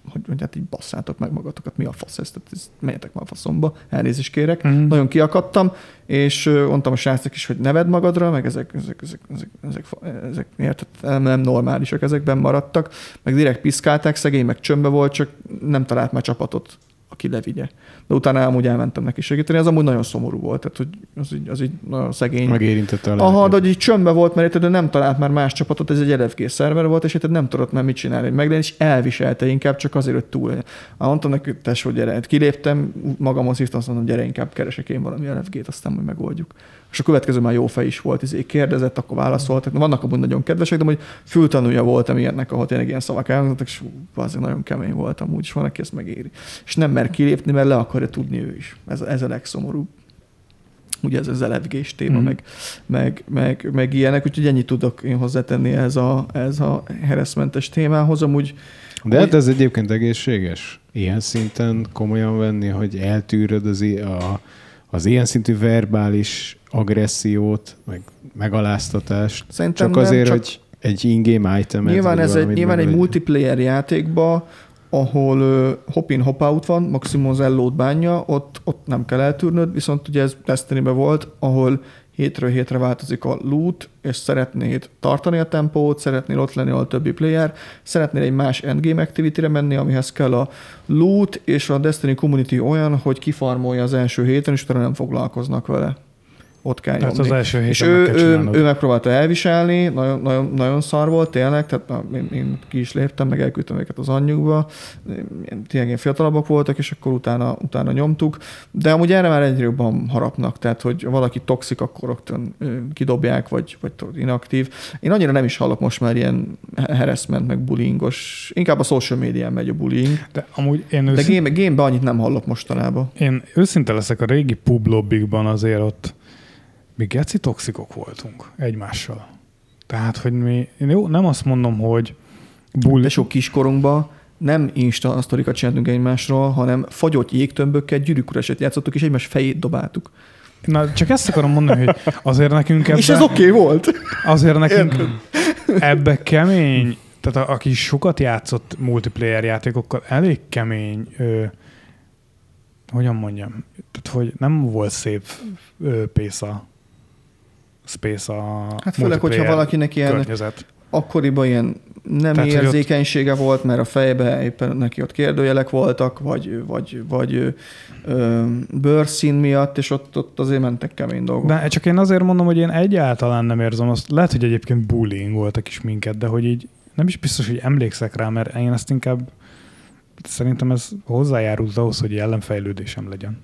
hogy, hogy hát így basszátok meg magatokat, mi a fasz ez, tehát ez, menjetek már a faszomba, elnézést kérek. Mhm. Nagyon kiakadtam, és mondtam a srácnak is, hogy neved magadra, meg ezek, ezek, ezek, ezek, ezek, ezek érted, nem, nem normálisak, ezekben maradtak, meg direkt piszkálták, szegény meg csömbbe volt, csak nem talált már csapatot, aki levigye. De utána amúgy elmentem neki segíteni, az amúgy nagyon szomorú volt, tehát hogy az így, az így nagyon szegény. Megérintette a Aha, de hogy így csöndbe volt, mert érted, nem talált már más csapatot, ez egy LFG szerver volt, és érted, nem tudott már mit csinálni, hogy meglegyen, és elviselte inkább csak azért, hogy túl. Hát mondtam neki, tesó, gyere, Hát kiléptem, magamhoz hívtam, azt mondom, gyere, inkább keresek én valami LFG-t, aztán majd megoldjuk. És a következő már jó fej is volt, izé kérdezett, akkor válaszoltak. Vannak amúgy nagyon kedvesek, de hogy fültanúja voltam ilyennek, ahol tényleg ilyen szavak elhangzottak, és azért nagyon kemény voltam, úgy is van, aki ezt megéri. És nem mer kilépni, mert le akarja tudni ő is. Ez, ez a legszomorúbb ugye ez az LFG-s téma, mm. meg, meg, meg, meg, ilyenek, úgyhogy ennyit tudok én hozzátenni ez a, ez a harassmentes témához. Amúgy De hát ez egyébként egészséges. Ilyen szinten komolyan venni, hogy eltűröd az, i- a, az ilyen szintű verbális agressziót, meg megaláztatást. Szerintem csak azért, csak hogy egy in-game item nyilván ez egy, nyilván egy multiplayer játékba ahol ö, hop-in, hop-out van, maximum az ellót bánja, ott, ott nem kell eltűrnöd, viszont ugye ez destiny volt, ahol hétről hétre változik a loot, és szeretnéd tartani a tempót, szeretnél ott lenni, ahol a többi player, szeretnél egy más endgame activity-re menni, amihez kell a loot, és a Destiny community olyan, hogy kifarmolja az első héten, és utána nem foglalkoznak vele. Ott kell Tehát nyomni. az első héten És ő, ő, ő megpróbálta elviselni, nagyon, nagyon, nagyon szar volt tényleg, tehát na, én, én, ki is léptem, meg elküldtem őket az anyjukba, tényleg ilyen fiatalabbak voltak, és akkor utána, utána nyomtuk, de amúgy erre már egyre jobban harapnak, tehát hogy valaki toxik, akkor rögtön kidobják, vagy, vagy inaktív. Én annyira nem is hallok most már ilyen harassment, meg bullyingos, inkább a social médián megy a bullying, De amúgy én, de őszint, game, game annyit nem hallok mostanában. én őszinte leszek, a régi pub lobbikban azért ott mi geci toxikok voltunk egymással. Tehát, hogy mi, én jó, nem azt mondom, hogy bully, De sok kiskorunkban nem Insta sztorikat csináltunk egymásról, hanem fagyott jégtömbökkel gyűrűkureset játszottuk, és egymás fejét dobáltuk. Na, csak ezt akarom mondani, hogy azért nekünk ebbe, És ez oké okay volt. azért nekünk ebbe kemény, tehát a, aki sokat játszott multiplayer játékokkal, elég kemény, ö, hogyan mondjam, tehát hogy nem volt szép ö, pace a space a Hát főleg, hogyha valakinek ilyen környezet. akkoriban ilyen nem Tehát, érzékenysége volt, mert a fejbe éppen neki ott kérdőjelek voltak, vagy, vagy, vagy ö, bőrszín miatt, és ott, ott azért mentek kemény dolgok. De csak én azért mondom, hogy én egyáltalán nem érzem azt. Lehet, hogy egyébként bullying voltak is minket, de hogy így nem is biztos, hogy emlékszek rá, mert én ezt inkább szerintem ez hozzájárult ahhoz, hogy ellenfejlődésem legyen.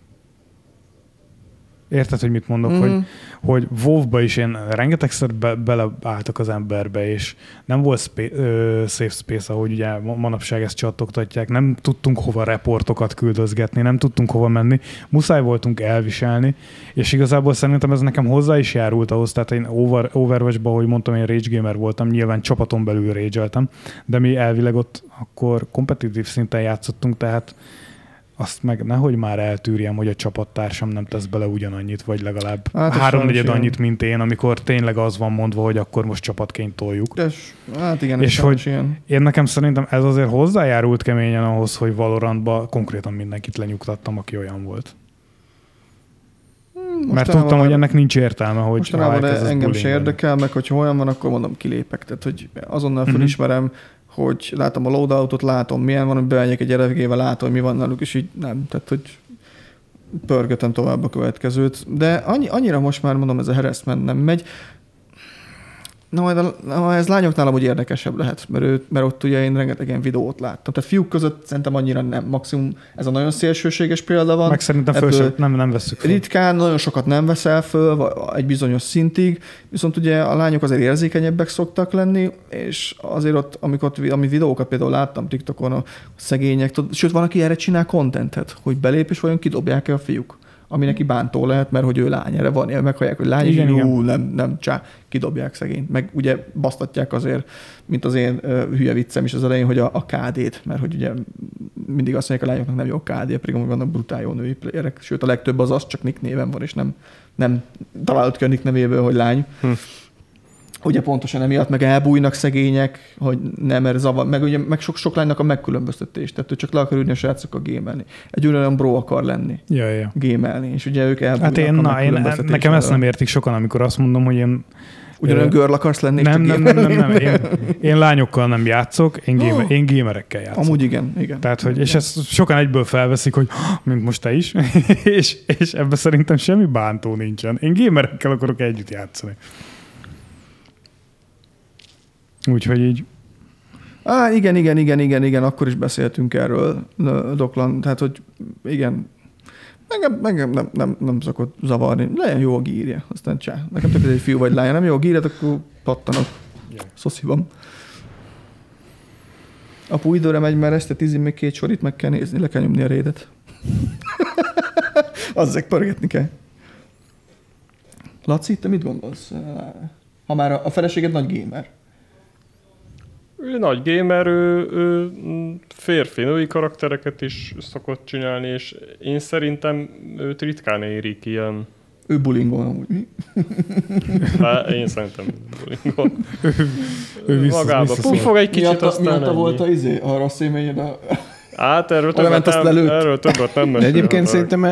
Érted, hogy mit mondok? Mm. Hogy, hogy WoW-ba is én rengetegszer be, beleálltak az emberbe, és nem volt spa- ö, safe space, ahogy ugye ma- manapság ezt csattogtatják, nem tudtunk hova reportokat küldözgetni, nem tudtunk hova menni, muszáj voltunk elviselni, és igazából szerintem ez nekem hozzá is járult ahhoz, tehát én over, Overwatch-ban, ahogy mondtam, én rage gamer voltam, nyilván csapaton belül rage de mi elvileg ott akkor kompetitív szinten játszottunk, tehát azt meg nehogy már eltűrjem, hogy a csapattársam nem tesz bele ugyanannyit, vagy legalább Hát, háromnegyed annyit, mint én, amikor tényleg az van mondva, hogy akkor most csapatként toljuk. De, s- hát igen, És és hogy- ilyen. Én nekem szerintem ez azért hozzájárult keményen ahhoz, hogy Valorantba konkrétan mindenkit lenyugtattam, aki olyan volt. Mert Mostanában tudtam, már- hogy ennek nincs értelme, hogy Mostanában engem se érdekel, meg hogyha olyan van, akkor mondom, kilépek. Tehát, hogy azonnal Mhm. felismerem, hogy látom a loadoutot, látom milyen van, hogy bemegyek egy RFG-vel, látom, hogy mi van náluk, és így nem. Tehát, hogy pörgetem tovább a következőt. De annyi, annyira most már mondom, ez a harassment nem megy. Na majd a, na, ez lányoknál amúgy érdekesebb lehet, mert, ő, mert ott ugye én rengeteg ilyen videót láttam. Tehát fiúk között szerintem annyira nem. Maximum ez a nagyon szélsőséges példa van. Meg szerintem föl sem, nem, nem veszük föl. Ritkán, nagyon sokat nem veszel föl, egy bizonyos szintig, viszont ugye a lányok azért érzékenyebbek szoktak lenni, és azért ott, amikor ami videókat például láttam TikTokon, a szegények, tudod, sőt, van, aki erre csinál kontentet, hogy belép, és vajon kidobják-e a fiúk ami neki bántó lehet, mert hogy ő lány, erre van, meghallják, hogy lány, Igen, és igen. ú, nem, nem, csá, kidobják szegényt. Meg ugye basztatják azért, mint az én ö, hülye viccem is az elején, hogy a, a KD-t, mert hogy ugye mindig azt mondják, a lányoknak nem jó KD, pedig amúgy vannak brutál jó női playerek, sőt a legtöbb az az csak nick néven van, és nem, nem találod ki a nick nevéből, hogy lány. Hm. Ugye pontosan emiatt meg elbújnak szegények, hogy nem, mert zavar, meg ugye meg sok, sok lánynak a megkülönböztetés, tehát ő csak le akar ülni a srácokkal gémelni. Egy olyan bro akar lenni, Ja, ja. gémelni, és ugye ők elbújnak Hát én, a na, én, nekem ezt nem értik sokan, amikor azt mondom, hogy én Ugyanolyan Ö, girl akarsz lenni, nem, nem, nem, nem, nem, én, én lányokkal nem játszok, én, gamer, én gamerekkel játszok. Amúgy igen, igen. Tehát, hogy, és ezt sokan egyből felveszik, hogy mint most te is, és, és ebben szerintem semmi bántó nincsen. Én gamerekkel akarok együtt játszani. Úgyhogy így, Á, igen, igen, igen, igen, igen, akkor is beszéltünk erről, Doklan, tehát, hogy igen, engem, engem nem, nem, nem szokott zavarni. Legyen jó a gírja, aztán csá. Nekem tök egy fiú vagy lány, nem jó a gírja, akkor pattanok. Szoszi van. Apu időre megy, mert este tízig még két sorit meg kell nézni, le kell nyomni a rédet. Azzeg pörgetni kell. Laci, te mit gondolsz? Ha már a a feleséged nagy gamer. Ő nagy gamer, ő, ő mm, férfi, női karaktereket is szokott csinálni, és én szerintem őt ritkán érik ilyen. Ő bulingol amúgy. Mi? Hát én szerintem bullyingol. ő vissza, Magába puffog egy kicsit, miatta, aztán miatta ennyi. volt a izé, a rossz élményed a Hát erről többet, nem, lelőtt. erről többet nem De mesélhetek. egyébként szerintem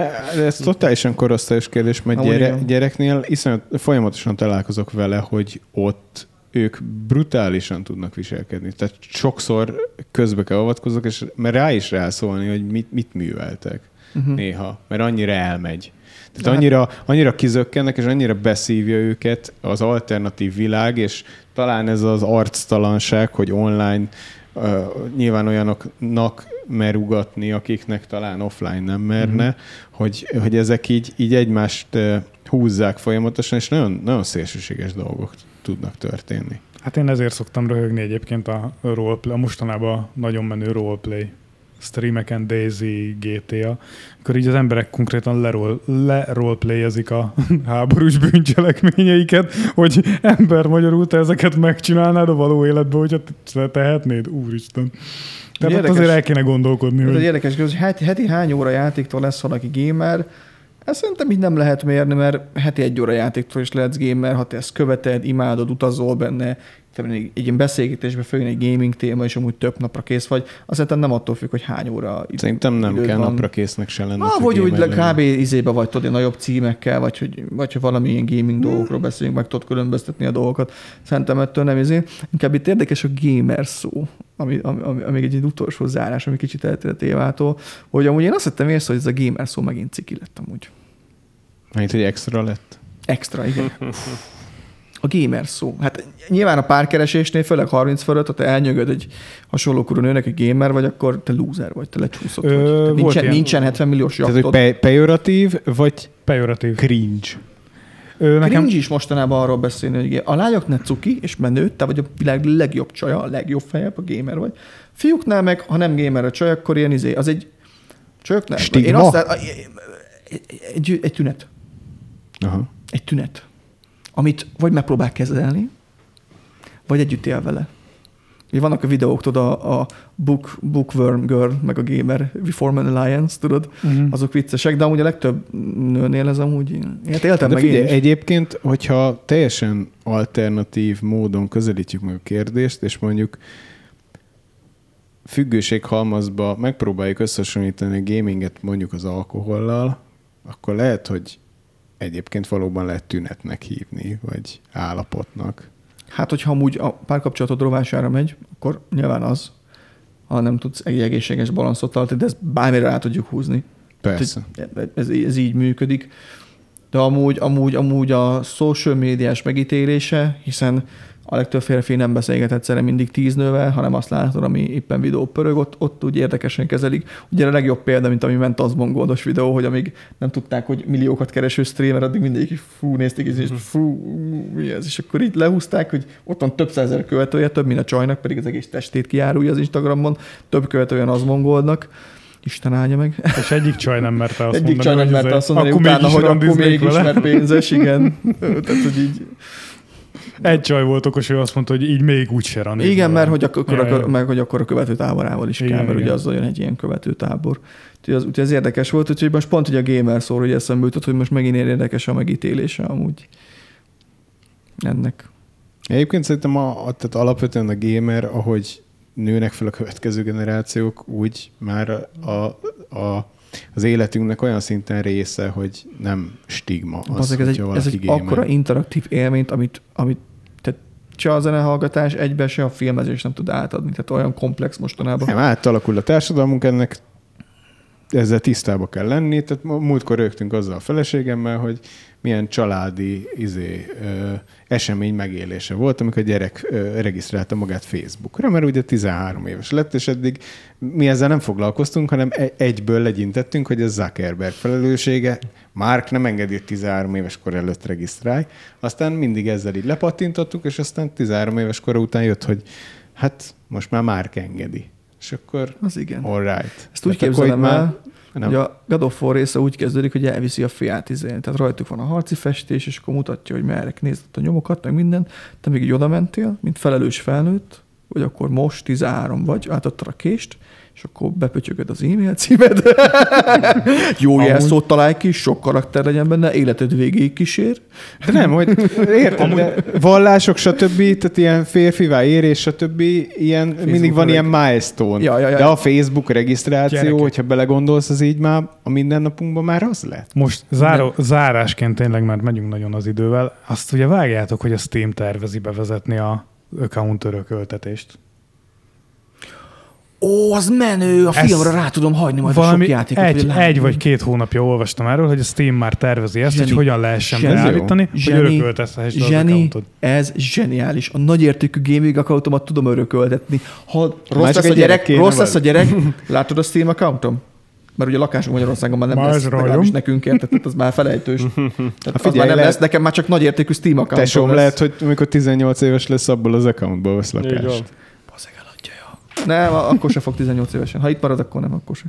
ez totálisan korosztályos kérdés, mert gyere, gyereknél iszonyat, folyamatosan találkozok vele, hogy ott ők brutálisan tudnak viselkedni. Tehát sokszor közbe kell avatkozok, és mert rá is rá szólni, hogy mit, mit műveltek uh-huh. néha, mert annyira elmegy. Tehát annyira, annyira kizökkennek, és annyira beszívja őket az alternatív világ, és talán ez az arctalanság, hogy online uh, nyilván olyanoknak mer ugatni, akiknek talán offline nem merne, uh-huh. hogy, hogy ezek így, így egymást uh, húzzák folyamatosan, és nagyon, nagyon szélsőséges dolgok tudnak történni. Hát én ezért szoktam röhögni egyébként a roleplay, a mostanában nagyon menő roleplay streameken Daisy, GTA, akkor így az emberek konkrétan lerol, leroleplayezik a háborús bűncselekményeiket, hogy ember magyarul te ezeket megcsinálnád a való életben, hogyha te tehetnéd, úristen. Tehát Érdekes. azért el kéne gondolkodni, Ez egy hogy érdekes kérdés, hogy heti, heti hány óra játéktól lesz valaki gamer? Ezt szerintem így nem lehet mérni, mert heti egy óra játéktól is lehetsz gamer, ha te ezt követed, imádod, utazol benne, egy, egy ilyen beszélgetésbe följön egy gaming téma, és amúgy több napra kész vagy, azt szerintem nem attól függ, hogy hány óra idő, Szerintem nem időd kell van. napra késznek se lenne. Ah, vagy úgy kb. izébe vagy tudod, nagyobb címekkel, vagy hogy, vagy hogy valami ilyen gaming dolgokról beszélünk, meg tudod különböztetni a dolgokat. Szerintem ettől nem izé. Inkább itt érdekes a gamer szó, ami, ami, ami, ami egy, egy utolsó zárás, ami kicsit eltér a témától, hogy amúgy én azt hittem észre, hogy ez a gamer szó megint ciki lett amúgy. Mint, hogy extra lett. Extra, igen. A gamer szó. Hát nyilván a párkeresésnél, főleg 30 fölött, ha te elnyögöd egy hasonló korú nőnek, egy gamer vagy, akkor te loser vagy, te lecsúszott Ö, vagy. Tehát nincsen, ilyen- nincsen 70 milliós Tehát, jaktod. hogy pe- pejoratív, vagy pejoratív. cringe. Ö, Nekem... Cringe is mostanában arról beszélni, hogy a lányoknál cuki és menő, te vagy a világ legjobb csaja, a legjobb fejebb, a gamer vagy. Fiúknál meg, ha nem gamer a csaj, akkor ilyen izé, az egy csajoknál. Stigma? Én azt lát, egy, egy tünet. Aha. Egy tünet. Amit vagy megpróbál kezelni, vagy együtt él vele. Ugye vannak a videók, tudod, a, a book, Bookworm Girl, meg a Gamer We Form an Alliance, tudod, Mhm. azok viccesek, de amúgy a legtöbb nőnél ez amúgy, hát éltem De meg figyelj, én is. egyébként, hogyha teljesen alternatív módon közelítjük meg a kérdést, és mondjuk függőséghalmazba megpróbáljuk összehasonlítani a gaminget mondjuk az alkohollal, akkor lehet, hogy egyébként valóban lehet tünetnek hívni, vagy állapotnak. Hát, hogyha amúgy a párkapcsolatod rovására megy, akkor nyilván az, ha nem tudsz egy egészséges balanszot tartani, de ezt bármire rá tudjuk húzni. Persze. Tehát Ez, ez így működik. De amúgy, amúgy, amúgy a social médiás megítélése, hiszen a legtöbb férfi nem beszélget egyszerre mindig tíz nővel, hanem azt látod, ami éppen videó pörög, ott, ott úgy érdekesen kezelik. Ugye a legjobb példa, mint ami ment az mongoldos videó, hogy amíg nem tudták, hogy milliókat kereső streamer, addig mindig fú, nézték, és fú, mi ez? És akkor így lehúzták, hogy ott van több százezer követője, több, mint a csajnak, pedig az egész testét kiárulja az Instagramon, több követője az mongoldnak. Isten áldja meg. és egyik csaj nem merte azt Egyik mondani, csaj nem hogy merte azt mondani, akkor utána, hogy akkor mégis, mert pénzes, igen. Tehát, hogy így, Egy csaj volt okos, ő azt mondta, hogy így még úgy se randizol igen, mert hogy akkor, Ja, ja. meg, hogy akkor a követőtáborával is Igen, kell, mert igen. ugye az olyan egy ilyen követőtábor. Úgyhogy az, úgyhogy ez érdekes volt, úgyhogy most pont ugye a gamer szól, hogy eszembe jutott, hogy most megint ilyen érdekes a megítélése amúgy ennek. Egyébként szerintem a, a, tehát alapvetően a gamer, ahogy nőnek fel a következő generációk, úgy már a, a, az életünknek olyan szinten része, hogy nem stigma az, Az, ez egy, ez egy akkora interaktív élményt, amit, amit tehát se a zenehallgatás egybe, se a filmezés nem tud átadni. Tehát olyan komplex mostanában. Nem, átalakul a társadalmunk, ennek ezzel tisztába kell lenni. Tehát múltkor rögtünk azzal a feleségemmel, hogy milyen családi izé, ö, esemény megélése volt, amikor a gyerek ö, regisztrálta magát Facebookra, mert ugye 13 éves lett, és eddig mi ezzel nem foglalkoztunk, hanem e- egyből legyintettünk, hogy ez Zuckerberg felelőssége. Mark nem engedi, hogy 13 éves kor előtt regisztrálj. Aztán mindig ezzel így lepattintottuk, és aztán 13 éves kor után jött, hogy hát most már Mark engedi. És akkor Az igen. all right. Ezt úgy akkor képzelem el, nem. hogy a God of War része úgy kezdődik, hogy elviszi a fiát izén. Tehát rajtuk van a harci festés, és akkor mutatja, hogy merre nézd a nyomokat, meg minden. Te még így oda mentél, mint felelős felnőtt, vagy akkor most 13 vagy, átadtad a kést, és akkor bepötyögöd az e-mail címed. Jó Amúgy- jelszót találj ki, sok karakter legyen benne, életed végéig kísér. De nem, hogy értem, de vallások, stb., tehát ilyen férfivá érés, stb., ilyen, mindig van ilyen milestone. Ja, ja, ja. De a Facebook regisztráció, Gyerekek. hogyha belegondolsz, az így már a mindennapunkban már az lett. Most záró, zárásként tényleg, mert megyünk nagyon az idővel, azt ugye vágjátok, hogy a Steam tervezi bevezetni a account örököltetést. Ó, az menő, a Ez filmre rá tudom hagyni majd a Valami sok játékot. egy, hogy egy vagy két hónapja olvastam erről, hogy a Steam már tervezi ezt, Zseni. hogy hogyan lehessen Zseni. beállítani, hogy Zseni. örököltethessd az Zseni, accountot. ez zseniális. A nagyértékű gaming accountomat tudom örököltetni. Ha rossz lesz, a gyerek, gyerek rossz lesz a gyerek, látod a Steam accountom? Mert ugye lakásunk Magyarországon már nem Már lesz, legalábbis nekünk érted, tehát az már felejtős. Tehát az figyelj, már nem lehet- lesz, nekem már csak nagyértékű Steam accountom Tesóm lesz. lehet, hogy amikor 18 éves lesz, abból az accountból vesz lakást. Nem, akkor se fog 18 évesen. Ha itt marad, akkor nem, akkor se.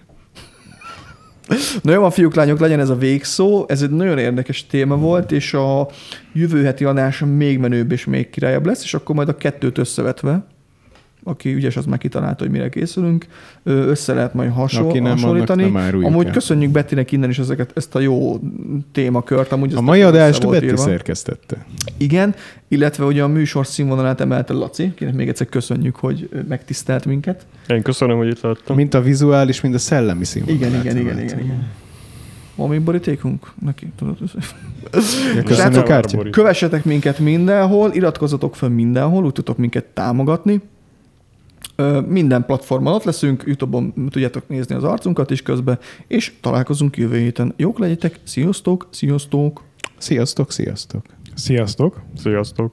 Na jó van, fiúk, lányok, legyen ez a végszó. Ez egy nagyon érdekes téma volt, és a jövő heti adás még menőbb és még királyabb lesz, és akkor majd a kettőt összevetve, aki ügyes, az már kitalálta, hogy mire készülünk, össze lehet majd hasonl- Aki nem, annak hasonlítani. nem áruljuk Amúgy el. köszönjük Bettinek innen is ezeket, ezt a jó témakört. Amúgy A mai adást Betty írva. szerkesztette. Igen, illetve ugye a műsor színvonalát emelte Laci, kinek még egyszer köszönjük, hogy megtisztelt minket. Én köszönöm, hogy itt láttam. Mint a vizuális, mind a szellemi színvonalát Igen, igen, igen, igen, igen. Van még borítékunk? Neki, tudod. Ja, Köszönjük, Srácok. Kövessetek minket mindenhol, iratkozzatok fel mindenhol, úgy tudtok minket támogatni. Minden platformon ott leszünk, Youtube-on tudjátok nézni az arcunkat is közben, és találkozunk jövő héten. Jók legyetek, sziasztok, sziasztok! Sziasztok, sziasztok. Sziasztok! Sziasztok!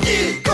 Mit